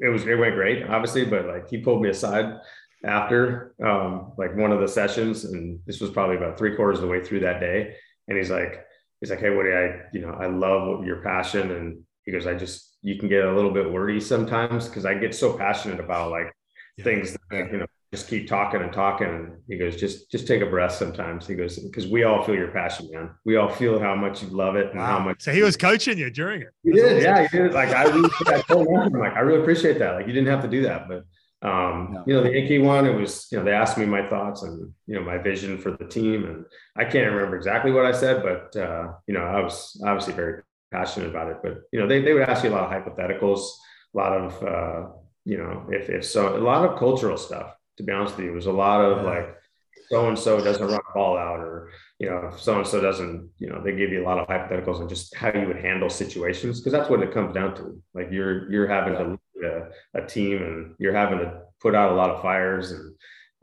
it was, it went great, obviously, but like he pulled me aside after um, like one of the sessions, and this was probably about three quarters of the way through that day. And he's like, he's like, hey, Woody, I, you know, I love your passion, and he goes, I just, you can get a little bit wordy sometimes because I get so passionate about like Yeah. things that, you know, just keep talking and talking. And he goes, just, just take a breath sometimes. He goes, because we all feel your passion, man. We all feel how much you love it and how much. So he was coaching you during it. He did, yeah, he did. Like I really, I told him, I'm like, I really appreciate that. Like you didn't have to do that, but um, Yeah. you know, the Yankee one, it was, you know, they asked me my thoughts and you know my vision for the team, and I can't remember exactly what I said, but uh, you know, I was obviously very passionate about it. But you know, they they would ask you a lot of hypotheticals, a lot of uh, you know, if if so, a lot of cultural stuff. To be honest with you, it was a lot of Yeah. like so and so doesn't run a ball out or you know so and so doesn't you know they give you a lot of hypotheticals and just how you would handle situations because that's what it comes down to like you're you're having to lead a, a team and you're having to put out a lot of fires and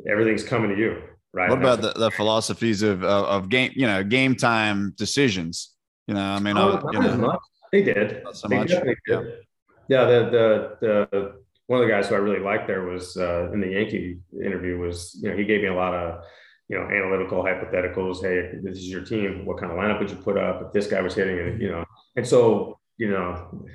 everything's coming to you right What about the, the philosophies of, of of game, you know, game time decisions? You know, I mean, Oh, I, you know. They did. Not so They much? definitely did. Yeah. the, the the one of the guys who I really liked there was uh, in the Yankee interview was you know he gave me a lot of you know analytical hypotheticals. Hey, this is your team. What kind of lineup would you put up if this guy was hitting it? You know, and so you know,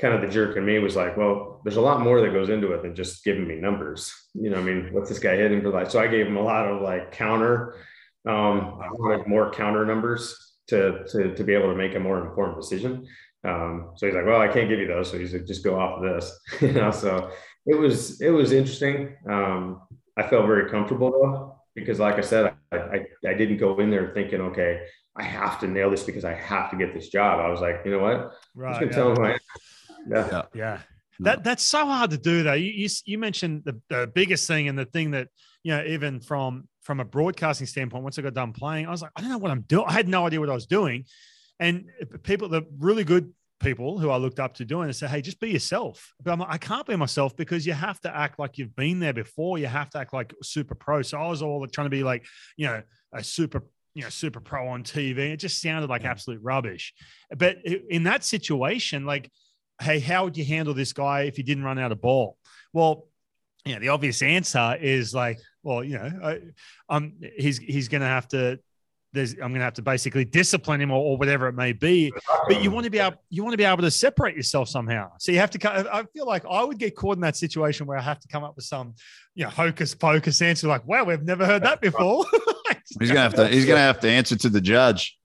kind of the jerk in me was like, well, there's a lot more that goes into it than just giving me numbers. You know, I mean, what's this guy hitting for like? So I gave him a lot of like counter, um, I wanted more counter numbers to to to be able to make a more informed decision. Um, so he's like, well, I can't give you those. So he's like, just go off of this, you know. So it was it was interesting. Um, I felt very comfortable though because, like I said, I, I I didn't go in there thinking, okay, I have to nail this because I have to get this job. I was like, you know what, I'm Right. just gonna yeah. tell him who I am. Yeah. Yeah. Yeah. That that's so hard to do though. You you, you mentioned the, the biggest thing and the thing that you know even from from a broadcasting standpoint. Once I got done playing, I was like, I don't know what I'm doing. I had no idea what I was doing, and people, the really good people who I looked up to doing it say, hey, just be yourself. But I'm like, I can't be myself because you have to act like you've been there before. You have to act like super pro. So I was all trying to be like, you know, a super you know super pro on TV. It just sounded like absolute rubbish. But in that situation, like hey, how would you handle this guy if he didn't run out of ball? Well, you know, the obvious answer is like, well, you know, I, um, he's he's going to have to. There's, I'm going to have to basically discipline him or, or whatever it may be. But you want to be able, you want to be able to separate yourself somehow. So you have to. I feel like I would get caught in that situation where I have to come up with some, you know, hocus pocus answer like, "Wow, we've never heard that before." he's gonna have to he's gonna have to answer to the judge.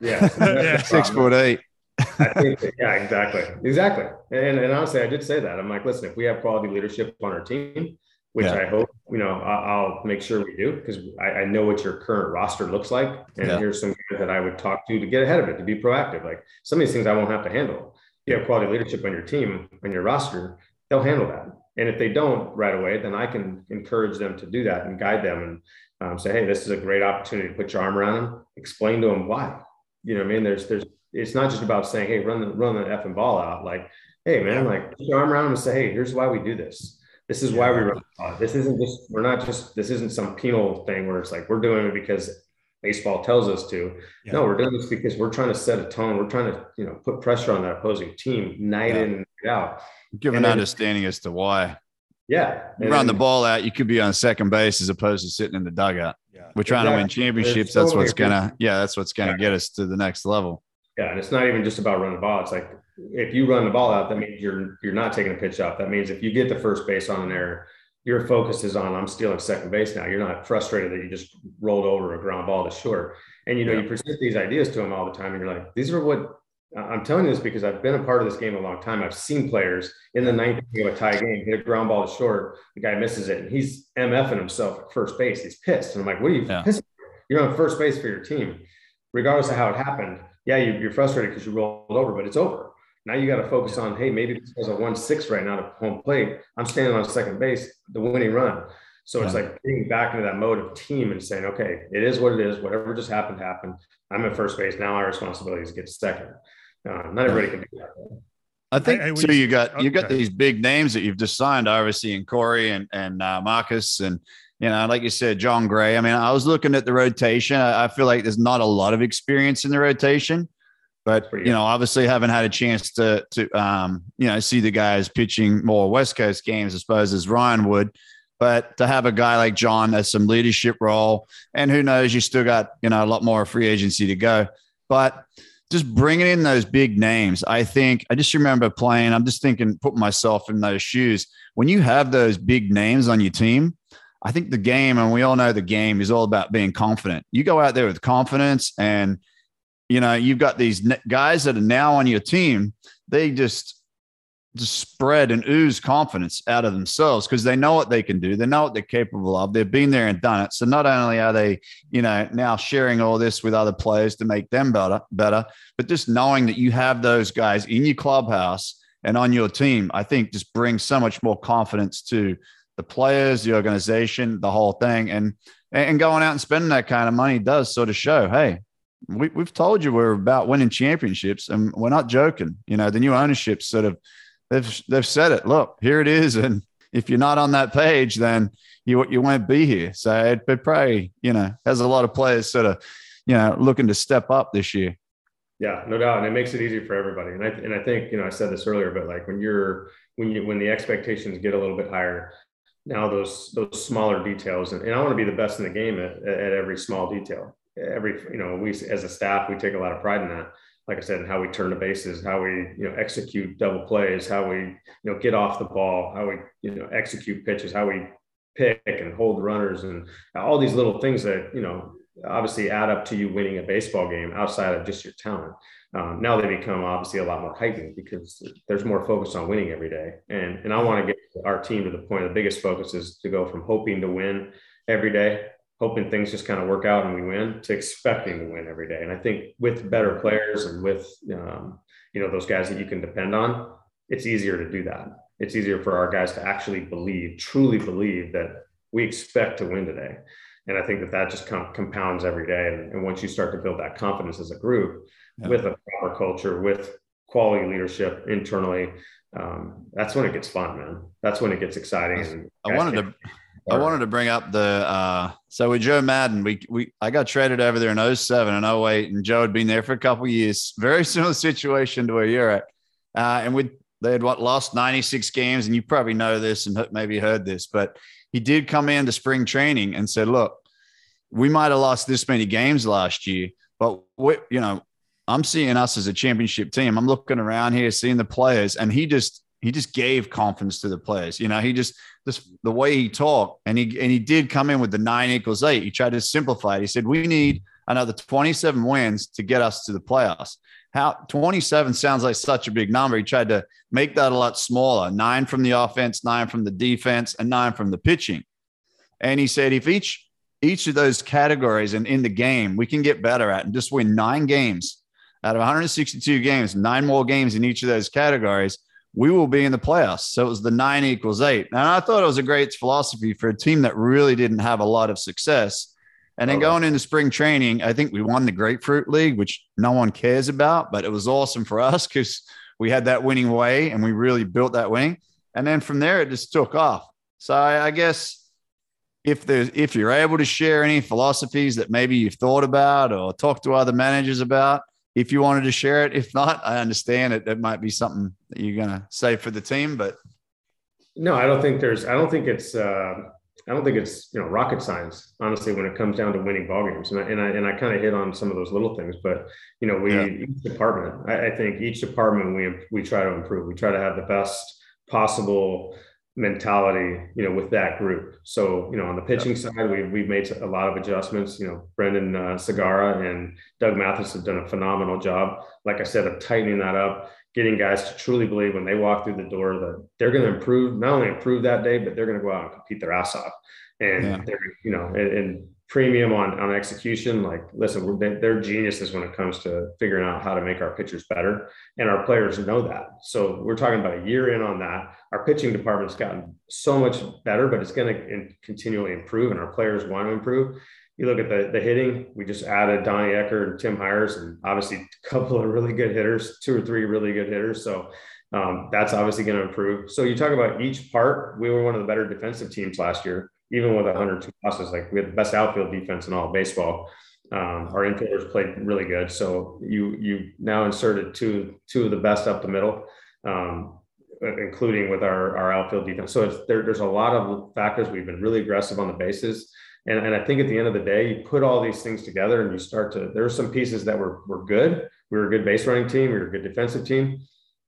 Yeah. Yeah. Six foot eight. I think yeah, exactly, exactly. And and honestly, I did say that. I'm like, listen, if we have quality leadership on our team, which Yeah. I hope you know I'll, I'll make sure we do because I, I know what your current roster looks like, and Yeah. here's some that I would talk to to get ahead of it, to be proactive. Like some of these things I won't have to handle. If you have quality leadership on your team, on your roster, they'll handle that. And if they don't right away, then I can encourage them to do that and guide them and um, say, hey, this is a great opportunity to put your arm around them, explain to them why. You know what I mean? There's there's it's not just about saying, hey, run the run the effing ball out. Like, hey man, like put your arm around them and say, hey, here's why we do this. This is why we run the ball. This isn't just we're not just this isn't some penal thing where it's like we're doing it because baseball tells us to. Yeah. No, we're doing this because we're trying to set a tone. We're trying to, you know, put pressure on that opposing team night Yeah. in and night out. Give an understanding as to why. Yeah. You run the ball out, you could be on second base as opposed to sitting in the dugout. Yeah. We're trying to win championships. That's what's gonna, yeah, that's what's gonna Yeah. get us to the next level. Yeah, and it's not even just about running the ball. It's like if you run the ball out, that means you're you're not taking a pitch off. That means if you get the first base on an error, your focus is on I'm stealing second base now. You're not frustrated that you just rolled over a ground ball to short. And you know, you present these ideas to them all the time, and you're like, these are what I'm telling you this because I've been a part of this game a long time. I've seen players in the ninth inning of a tie game hit a ground ball to short. The guy misses it, and he's MFing himself at first base. He's pissed, and I'm like, what are you Yeah. pissed? You're on first base for your team, regardless of how it happened yeah, you, you're frustrated because you rolled over, but it's over. Now you got to focus on, hey, maybe this was a one six right now to home plate. I'm standing on second base, the winning run. So it's like getting back into that mode of team and saying, okay, it is what it is. Whatever just happened, happened. I'm at first base. Now my responsibility is to get to second. Uh, not everybody can do that. I think Hey, hey, too. You got you got these big names that you've just signed, obviously, in Corey and and uh, Marcus, and you know, like you said, Jon Gray. I mean, I was looking at the rotation. I, I feel like there's not a lot of experience in the rotation, but you know, obviously, haven't had a chance to to um, you know see the guys pitching more West Coast games, I suppose, as Ryan would. But to have a guy like Jon as some leadership role, and who knows, you still got you know a lot more free agency to go. But just bringing in those big names, I think I just remember playing. I'm just thinking, putting myself in those shoes. When you have those big names on your team, I think the game, and we all know the game is all about being confident. You go out there with confidence, and you know you've got these guys that are now on your team. They just just spread and ooze confidence out of themselves because they know what they can do. They know what they're capable of. They've been there and done it. So not only are they, you know, now sharing all this with other players to make them better, better, but just knowing that you have those guys in your clubhouse and on your team, I think just brings so much more confidence to the players, the organization, the whole thing. And and going out and spending that kind of money does sort of show, hey, we, we've told you we're about winning championships and we're not joking. You know, the new ownership sort of they've they've said it. Look, here it is, and if you're not on that page, then you you won't be here. So it, probably you know has a lot of players sort of you know looking to step up this year. Yeah, no doubt, and it makes it easier for everybody. And I and I think you know I said this earlier, but like when you're when you when the expectations get a little bit higher, now those those smaller details, and, and I want to be the best in the game at, at every small detail. Every you know we as a staff we take a lot of pride in that. Like I said, in how we turn the bases, how we you know execute double plays, how we you know get off the ball, how we you know execute pitches, how we pick and hold runners, and all these little things that you know obviously add up to you winning a baseball game outside of just your talent. Um, now they become obviously a lot more heightened because there's more focus on winning every day. And, and I want to get our team to the point, the biggest focus is to go from hoping to win every day, hoping things just kind of work out and we win to expecting to win every day. And I think with better players and with, um, you know, those guys that you can depend on, it's easier to do that. It's easier for our guys to actually believe, truly believe that we expect to win today. And I think that that just com- compounds every day. And, and, once you start to build that confidence as a group Yeah. with a proper culture, with quality leadership internally, um, that's when it gets fun, man. That's when it gets exciting. And I wanted to I wanted to bring up the uh so with Joe Maddon, we we I got traded over there in 07 and 08, and Joe had been there for a couple years. Very similar situation to where you're at. Uh, and we they had what lost 96 games, and you probably know this and maybe heard this, but he did come into spring training and said, Look, we might have lost this many games last year, but we, you know, I'm seeing us as a championship team. I'm looking around here, seeing the players, and he just he just gave confidence to the players. You know, he just this the way he talked, and he and he did come in with the nine equals eight. He tried to simplify it. He said, "We need another 27 wins to get us to the playoffs." how 27 sounds like such a big number. He tried to make that a lot smaller nine from the offense, nine from the defense, and nine from the pitching. And he said, if each each of those categories and in the game we can get better at and just win nine games out of 162 games, nine more games in each of those categories, we will be in the playoffs. So it was the nine equals eight. And I thought it was a great philosophy for a team that really didn't have a lot of success and then going into spring training, I think we won the Grapefruit League, which no one cares about, but it was awesome for us because we had that winning way and we really built that winning. And then from there, it just took off. So I, I guess if there's if you're able to share any philosophies that maybe you've thought about or talk to other managers about, if you wanted to share it, if not, I understand it. That might be something that you're gonna say for the team, but no, I don't think there's. I don't think it's. Uh I don't think it's you know rocket science, honestly, when it comes down to winning ball games. And I and I, and I kind of hit on some of those little things, but you know, we yeah. each department, I, I, think each department we we try to improve. We try to have the best possible mentality, you know, with that group. So you know, on the pitching yeah. side, we've we've made a lot of adjustments. You know, Brendan uh, Sagara and Doug Mathis have done a phenomenal job. Like I said, of tightening that up getting guys to truly believe when they walk through the door that they're going to improve, not only improve that day, but they're going to go out and compete their ass off. And yeah. they're, you know, and, and, premium on, on execution. Like, listen, they, they're geniuses when it comes to figuring out how to make our pitchers better. And our players know that. So we're talking about a year in on that. Our pitching department's gotten so much better, but it's going to continually improve and our players want to improve you look at the, the hitting, we just added Donnie Ecker and Tim Hyers, and obviously a couple of really good hitters, two or three really good hitters. So um, that's obviously going to improve. So you talk about each part. We were one of the better defensive teams last year, even with 102 losses. Like we had the best outfield defense in all of baseball. Um, our infielders played really good. So you you now inserted two two of the best up the middle, um, including with our our outfield defense. So there, there's a lot of factors. We've been really aggressive on the bases. And, and I think at the end of the day, you put all these things together and you start to, there are some pieces that were, were good. We were a good base running team. We were a good defensive team.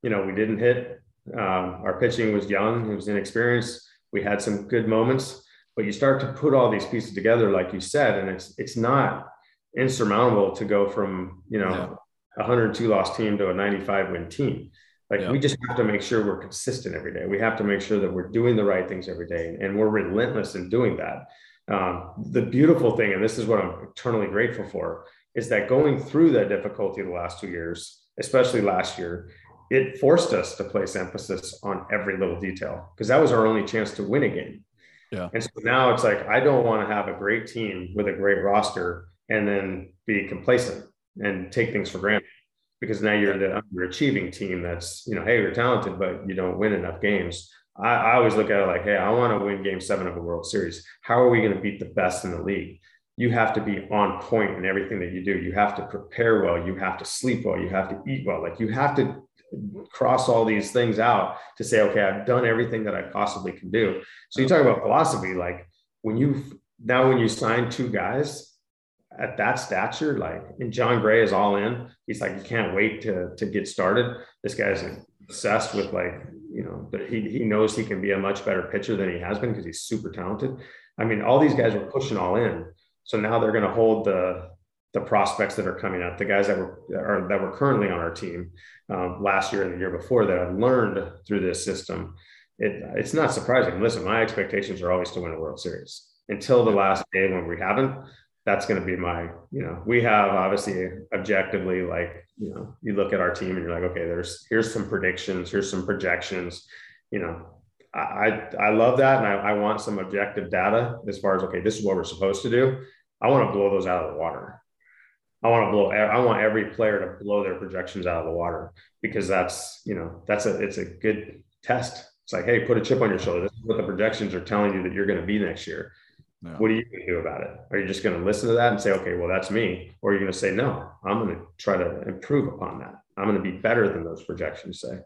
You know, we didn't hit. Um, our pitching was young. It was inexperienced. We had some good moments, but you start to put all these pieces together, like you said, and it's, it's not insurmountable to go from, you know, yeah. a 102 loss team to a 95 win team. Like yeah. we just have to make sure we're consistent every day. We have to make sure that we're doing the right things every day and we're relentless in doing that. Um, the beautiful thing, and this is what I'm eternally grateful for, is that going through that difficulty the last two years, especially last year, it forced us to place emphasis on every little detail because that was our only chance to win a game. Yeah. And so now it's like I don't want to have a great team with a great roster and then be complacent and take things for granted because now you're in the underachieving team that's you know hey you're talented but you don't win enough games I, I always look at it like, hey, I want to win game seven of a World Series. How are we going to beat the best in the league? You have to be on point in everything that you do. You have to prepare well. You have to sleep well. You have to eat well. Like you have to cross all these things out to say, okay, I've done everything that I possibly can do. So you talk about philosophy, like when you now when you sign two guys at that stature, like and Jon Gray is all in. He's like, you can't wait to to get started. This guy's obsessed with like you know, but he, he knows he can be a much better pitcher than he has been because he's super talented. I mean, all these guys were pushing all in. So now they're going to hold the the prospects that are coming up, the guys that were are, that were currently on our team um, last year and the year before that I've learned through this system. It, it's not surprising. Listen, my expectations are always to win a World Series until the last day when we haven't that's going to be my, you know, we have obviously objectively like, you know, you look at our team and you're like, okay, there's, here's some predictions, here's some projections, you know, I, I love that. And I, I want some objective data as far as, okay, this is what we're supposed to do. I want to blow those out of the water. I want to blow, I want every player to blow their projections out of the water because that's, you know, that's a, it's a good test. It's like, hey, put a chip on your shoulder. This is what the projections are telling you that you're going to be next year. No. What are you going to do about it? Are you just going to listen to that and say, okay, well, that's me? Or are you going to say, no, I'm going to try to improve upon that. I'm going to be better than those projections say.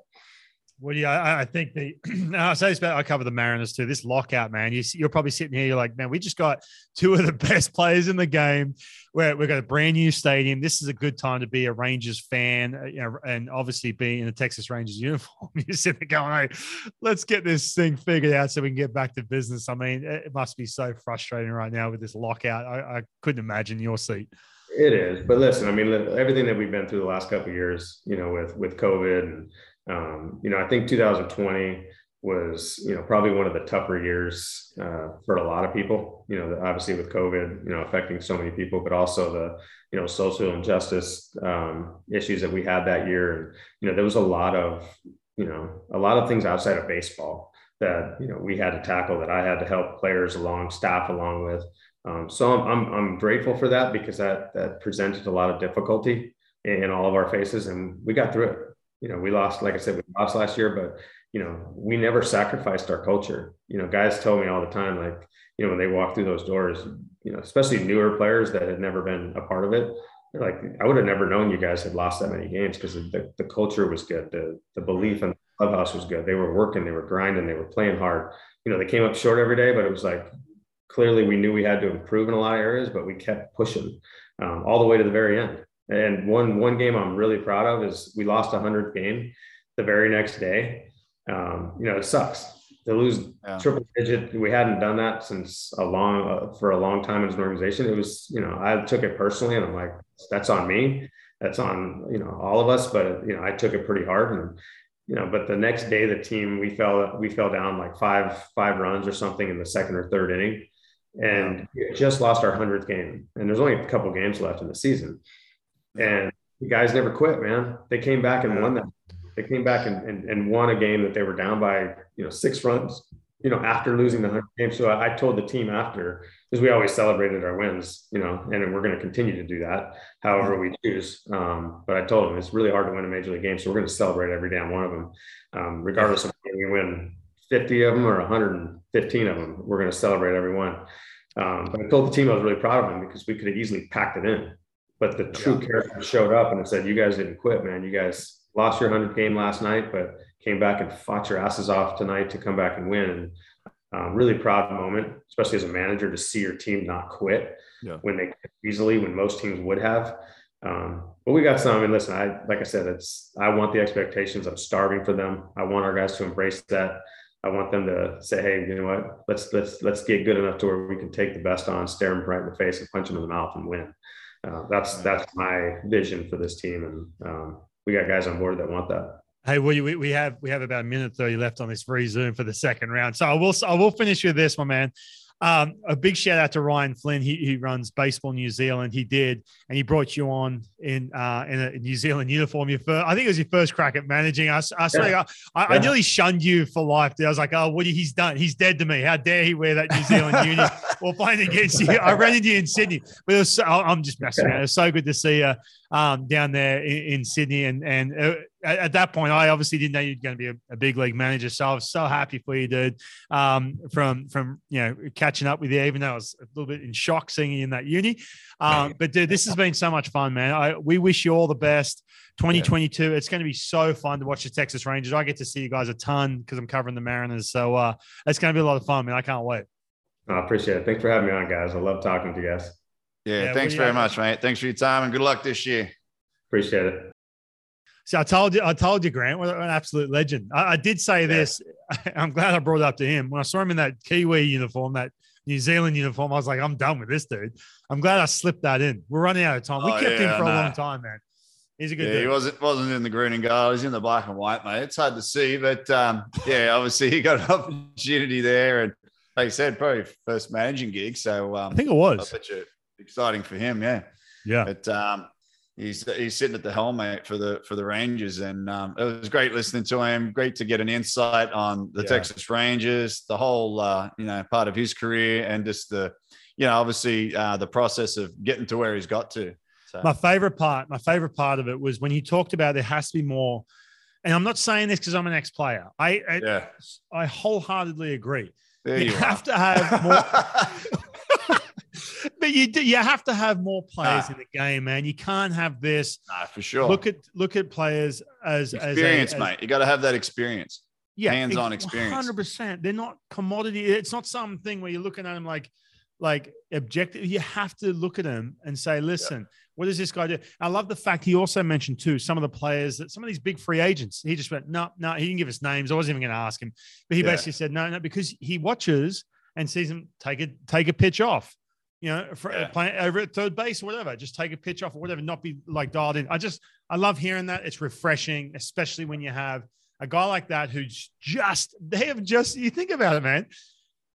Well, yeah, I, I think the I say this about I cover the Mariners too. This lockout, man, you, you're probably sitting here, you're like, man, we just got two of the best players in the game. We're, we've got a brand new stadium. This is a good time to be a Rangers fan, uh, you know, and obviously being in the Texas Rangers uniform. You're sitting there going, hey, let's get this thing figured out so we can get back to business. I mean, it must be so frustrating right now with this lockout. I, I couldn't imagine your seat It is, but listen, I mean, everything that we've been through the last couple years, you know, with with COVID, and um, you know, I think 2020 was, you know, probably one of the tougher years uh, for a lot of people. You know, obviously with COVID, you know, affecting so many people, but also the, you know, social injustice um, issues that we had that year, and you know, there was a lot of, you know, a lot of things outside of baseball that you know we had to tackle that I had to help players along, staff along with. Um, so I'm, I'm, I'm grateful for that because that that presented a lot of difficulty in, in all of our faces, and we got through it. You know, we lost, like I said, we lost last year, but you know, we never sacrificed our culture. You know, guys tell me all the time, like, you know, when they walk through those doors, you know, especially newer players that had never been a part of it, they're like, I would have never known you guys had lost that many games because the, the culture was good. The, the belief in the clubhouse was good. They were working, they were grinding, they were playing hard. You know, they came up short every day, but it was like, clearly we knew we had to improve in a lot of areas, but we kept pushing um, all the way to the very end. And one one game I'm really proud of is we lost a hundredth game the very next day. Um, you know, it sucks to lose yeah. triple digit. We hadn't done that since a long uh, for a long time as an organization. It was, you know, I took it personally, and I'm like, that's on me. That's on you know all of us. But you know, I took it pretty hard, and you know, but the next day the team we fell we fell down like five five runs or something in the second or third inning and just lost our hundredth game. And there's only a couple games left in the season, and the guys never quit, man. They came back and won that. They came back and, and, and won a game that they were down by, you know, six runs, you know, after losing the hundred game. So I, I told the team after, because we always celebrated our wins, you know, and we're going to continue to do that, however we choose. Um, but I told them it's really hard to win a major league game, so we're going to celebrate every damn one of them, um, regardless of whether you win 50 of them or 115 of them. We're going to celebrate every one. Um, but I told the team I was really proud of them because we could have easily packed it in. But the true yeah. character showed up and it said, You guys didn't quit, man. You guys lost your 100 game last night, but came back and fought your asses off tonight to come back and win. And um, really proud moment, especially as a manager, to see your team not quit yeah. when they easily, when most teams would have. Um, but we got some. And listen, I like I said, it's I want the expectations. I'm starving for them. I want our guys to embrace that. I want them to say, hey, you know what? Let's let's let's get good enough to where we can take the best on, stare them right in the face, and punch them in the mouth and win. Uh, that's that's my vision for this team, and um, we got guys on board that want that. Hey, we, we have we have about a minute thirty left on this free Zoom for the second round, so I will I will finish with this, my man. Um, a big shout out to Ryan Flynn. He, he runs Baseball New Zealand. He did, and he brought you on in uh, in a New Zealand uniform. Your first, I think it was your first crack at managing us. I, swear, yeah. I, I, yeah. nearly shunned you for life. I was like, oh, what he's done? He's dead to me. How dare he wear that New Zealand uni? We're playing against you. I ran into you in Sydney, but it was I'm just messing around. It was so good to see you um, down there in, in, Sydney. And and uh, at, at, that point, I obviously didn't know you're going to be a, a, big league manager. So I was so happy for you, dude. Um, from from you know catching up with you, even though I was a little bit in shock seeing you in that uni. Um, but dude, this has been so much fun, man. I, we wish you all the best. 2022. Yeah. It's going to be so fun to watch the Texas Rangers. I get to see you guys a ton because I'm covering the Mariners. So uh, it's going to be a lot of fun, man. I can't wait. I appreciate it. Thanks for having me on, guys. I love talking to you guys. Yeah, yeah thanks very much, mate. Thanks for your time and good luck this year. Appreciate it. So I told you, I told you, Grant, what an absolute legend. I, I did say yeah. this. I'm glad I brought it up to him when I saw him in that Kiwi uniform, that New Zealand uniform. I was like, I'm done with this dude. I'm glad I slipped that in. We're running out of time. We oh, kept yeah, him for a long time, man. He's a good. Yeah, dude. he wasn't wasn't in the green and gold. He's in the black and white, mate. It's hard to see, but um, yeah, obviously he got an opportunity there, and like I said, probably first managing gig. So um, I think it was. Exciting for him. Yeah. Yeah. But um, he's he's sitting at the helm, mate, for the for the Rangers, and um, it was great listening to him. Great to get an insight on the yeah. Texas Rangers, the whole uh, you know part of his career, and just the you know obviously uh, the process of getting to where he's got to. So. My favorite part, my favorite part of it was when he talked about there has to be more. And I'm not saying this because I'm an ex-player. I I, yeah. I wholeheartedly agree there you, you have to have more. but you do, you have to have more players nah. in the game, man. You can't have this. Nah, for sure. Look at look at players as experience, as a, mate. you got to have that experience. Yeah, hands-on experience. Hundred percent. They're not commodity. It's not something where you're looking at them like like objective. You have to look at them and say, listen, what does this guy do? I love the fact he also mentioned too some of the players that some of these big free agents. He just went, no, no, he didn't give us names. I wasn't even going to ask him, but he yeah. basically said, no, no, because he watches and sees them take a take a pitch off. You know, for, Yeah. playing over at third base or whatever. Just take a pitch off or whatever, not be like dialed in. I just, I love hearing that. It's refreshing, especially when you have a guy like that who's just, they have just, you think about it, man.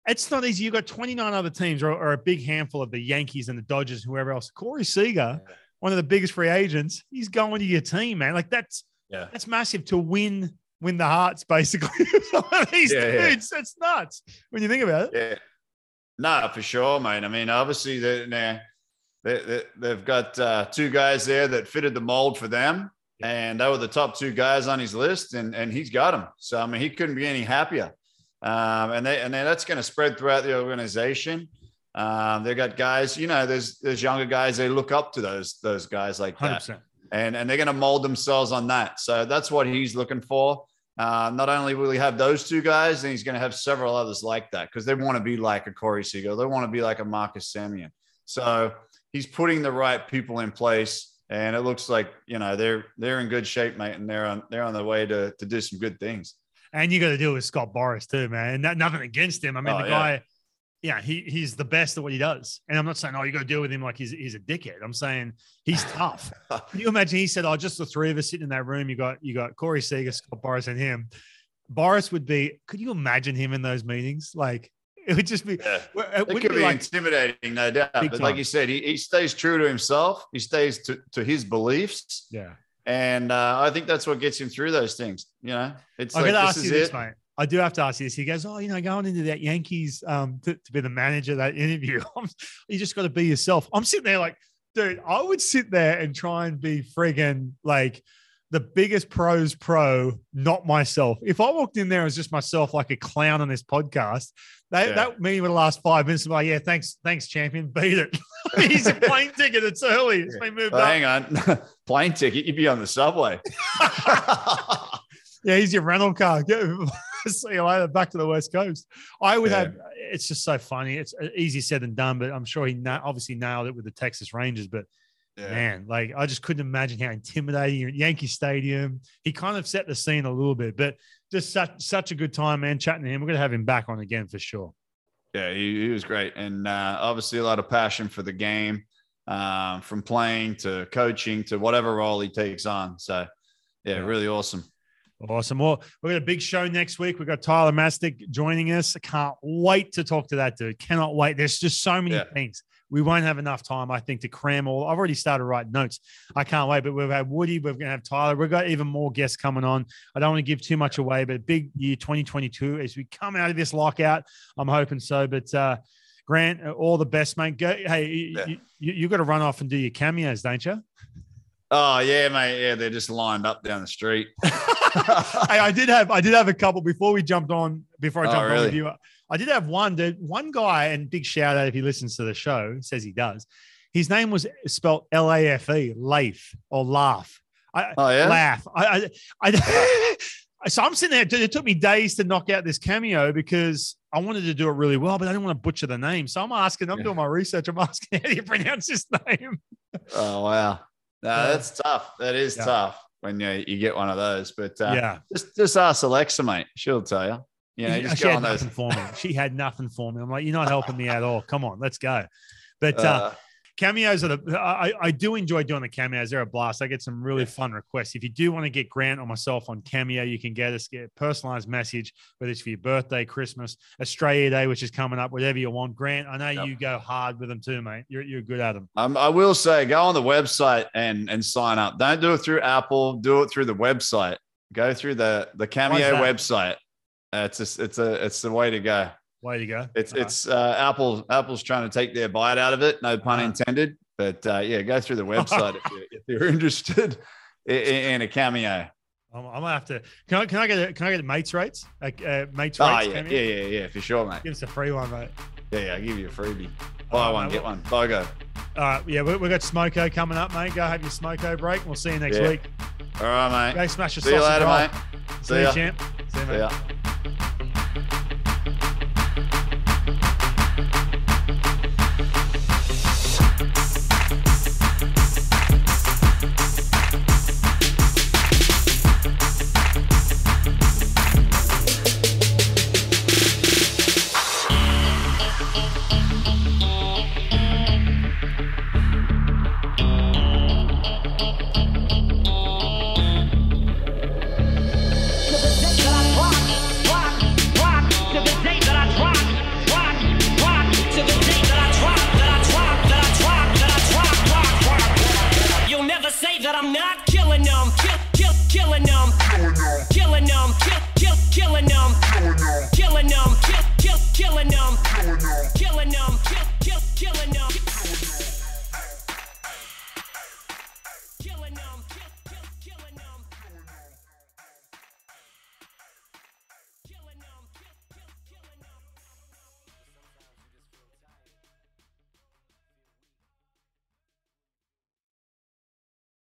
It's not easy. You've got 29 other teams or, or a big handful of the Yankees and the Dodgers, whoever else. Corey Seager, one of the biggest free agents, he's going to your team, man. Like that's, Yeah. that's massive to win, win the hearts, basically. These Yeah, yeah. dudes, that's nuts when you think about it. Yeah. No, for sure, mate. I mean, obviously, they, they, they, they've got uh, two guys there that fitted the mold for them, and they were the top two guys on his list, and, and he's got them. So, I mean, he couldn't be any happier. Um, and they and then that's going to spread throughout the organization. Um, they've got guys, you know, there's there's younger guys they look up to those those guys like that 100%. and and they're going to mold themselves on that. So that's what he's looking for. Uh, not only will he have those two guys, and he's going to have several others like that because they want to be like a Corey Seager. They want to be like a Marcus Semien. So he's putting the right people in place, and it looks like you know they're they're in good shape, mate, and they're on they're on the way to to do some good things. And you got to deal with Scott Boras too, man. And that, nothing against him. I mean, Oh, the guy, yeah, he he's the best at what he does. And I'm not saying, oh, you got to deal with him like he's he's a dickhead. I'm saying he's tough. Can you imagine? He said, oh, just the three of us sitting in that room. You got you got Corey Seager, Scott Boras, and him. Boras would be. Could you imagine him in those meetings? Like it would just be. Yeah. It It wouldn't could be be like intimidating, no doubt. But time. like you said, he, he stays true to himself. He stays to, to his beliefs. yeah. And uh, I think that's what gets him through those things. You know, it's I like, got to this ask is you this, it. mate. I do have to ask you this. He goes, "Oh, you know, going into that Yankees um, to, to be the manager of that interview, you just got to be yourself." I'm sitting there like, dude, I would sit there and try and be friggin' like the biggest pros pro, not myself. If I walked in there as just myself, like a clown on this podcast, that, Yeah. that meeting would last five minutes. I'm like, yeah, thanks, thanks, champion, beat it. He's a plane ticket. It's early. It's been moved up. hang on, plane ticket. You'd be on the subway. Yeah, he's your rental car. See you later. Back to the West Coast. I would Yeah. have. It's just so funny. It's uh, easy said than done, but I'm sure he na- obviously nailed it with the Texas Rangers. But man, like I just couldn't imagine how intimidating you're at Yankee Stadium. He kind of set the scene a little bit, but just such such a good time, man. Chatting to him, we're gonna have him back on again for sure. Yeah, he, he was great, and uh, obviously a lot of passion for the game, um, from playing to coaching to whatever role he takes on. So, yeah, Yeah. really awesome. Awesome. Well, we've got a big show next week. We've got Tyler Mastic joining us. I can't wait to talk to that dude. Cannot wait. There's just so many Yeah. things. We won't have enough time, I think, to cram all. I've already started writing notes. I can't wait. But we've had Woody. We're going to have Tyler. We've got even more guests coming on. I don't want to give too much away, but big year 2022 as we come out of this lockout. I'm hoping so. But uh, Grant, all the best, mate. Go. Hey, you, Yeah. you, you got to run off and do your cameos, don't you? Oh yeah, mate. Yeah, they're just lined up down the street. hey, I did have I did have a couple before we jumped on before I Oh, jumped on with really? you. I did have one dude, one guy, and big shout out if he listens to the show, says he does. His name was spelled L A F E, Laugh or Laugh. I, Oh yeah. Laugh. I, I, I, so I'm sitting there. dude, It took me days to knock out this cameo because I wanted to do it really well, but I didn't want to butcher the name. So I'm asking. I'm Yeah. doing my research. I'm asking how do you pronounce his name? Oh wow. No, that's tough. That is Yeah. tough when you, you get one of those. But uh, yeah. just just ask Alexa, mate. She'll tell you. You know, Yeah, just she go had on those. nothing for me. She had nothing for me. I'm like, you're not helping me at all. Come on, let's go. But uh, Uh, cameos are the I, I do enjoy doing the cameos. They're a blast. I get some really fun requests. If you do want to get Grant or myself on cameo, you can get us get a personalized message, whether it's for your birthday, Christmas, Australia Day, which is coming up, whatever you want. Grant, I know Yep. you go hard with them too, mate. You're you're good at them. Um, I will say, go on the website and and sign up. Don't do it through Apple. Do it through the website. Go through the the Cameo website. Uh, it's a, it's a it's the way to go. Way to go. It's it's uh, Apple Apple's trying to take their bite out of it. No pun intended. But uh, yeah, go through the website if, you, if you're interested in, in a Cameo. I'm, I'm gonna have to. Can I can I get a, can I get mates rates? Like uh, mates Oh rates. yeah, cameo? yeah, yeah, yeah, for sure, mate. Give us a free one, mate. Yeah, yeah, I'll give you a freebie. Buy one, mate, get one. go. All right, yeah, we, have got Smoko coming up, mate. Go have your Smoko break. We'll see you next Yeah. week. All right, mate. Go smash a See you later, mate. See See you, ya. champ. See you, See ya.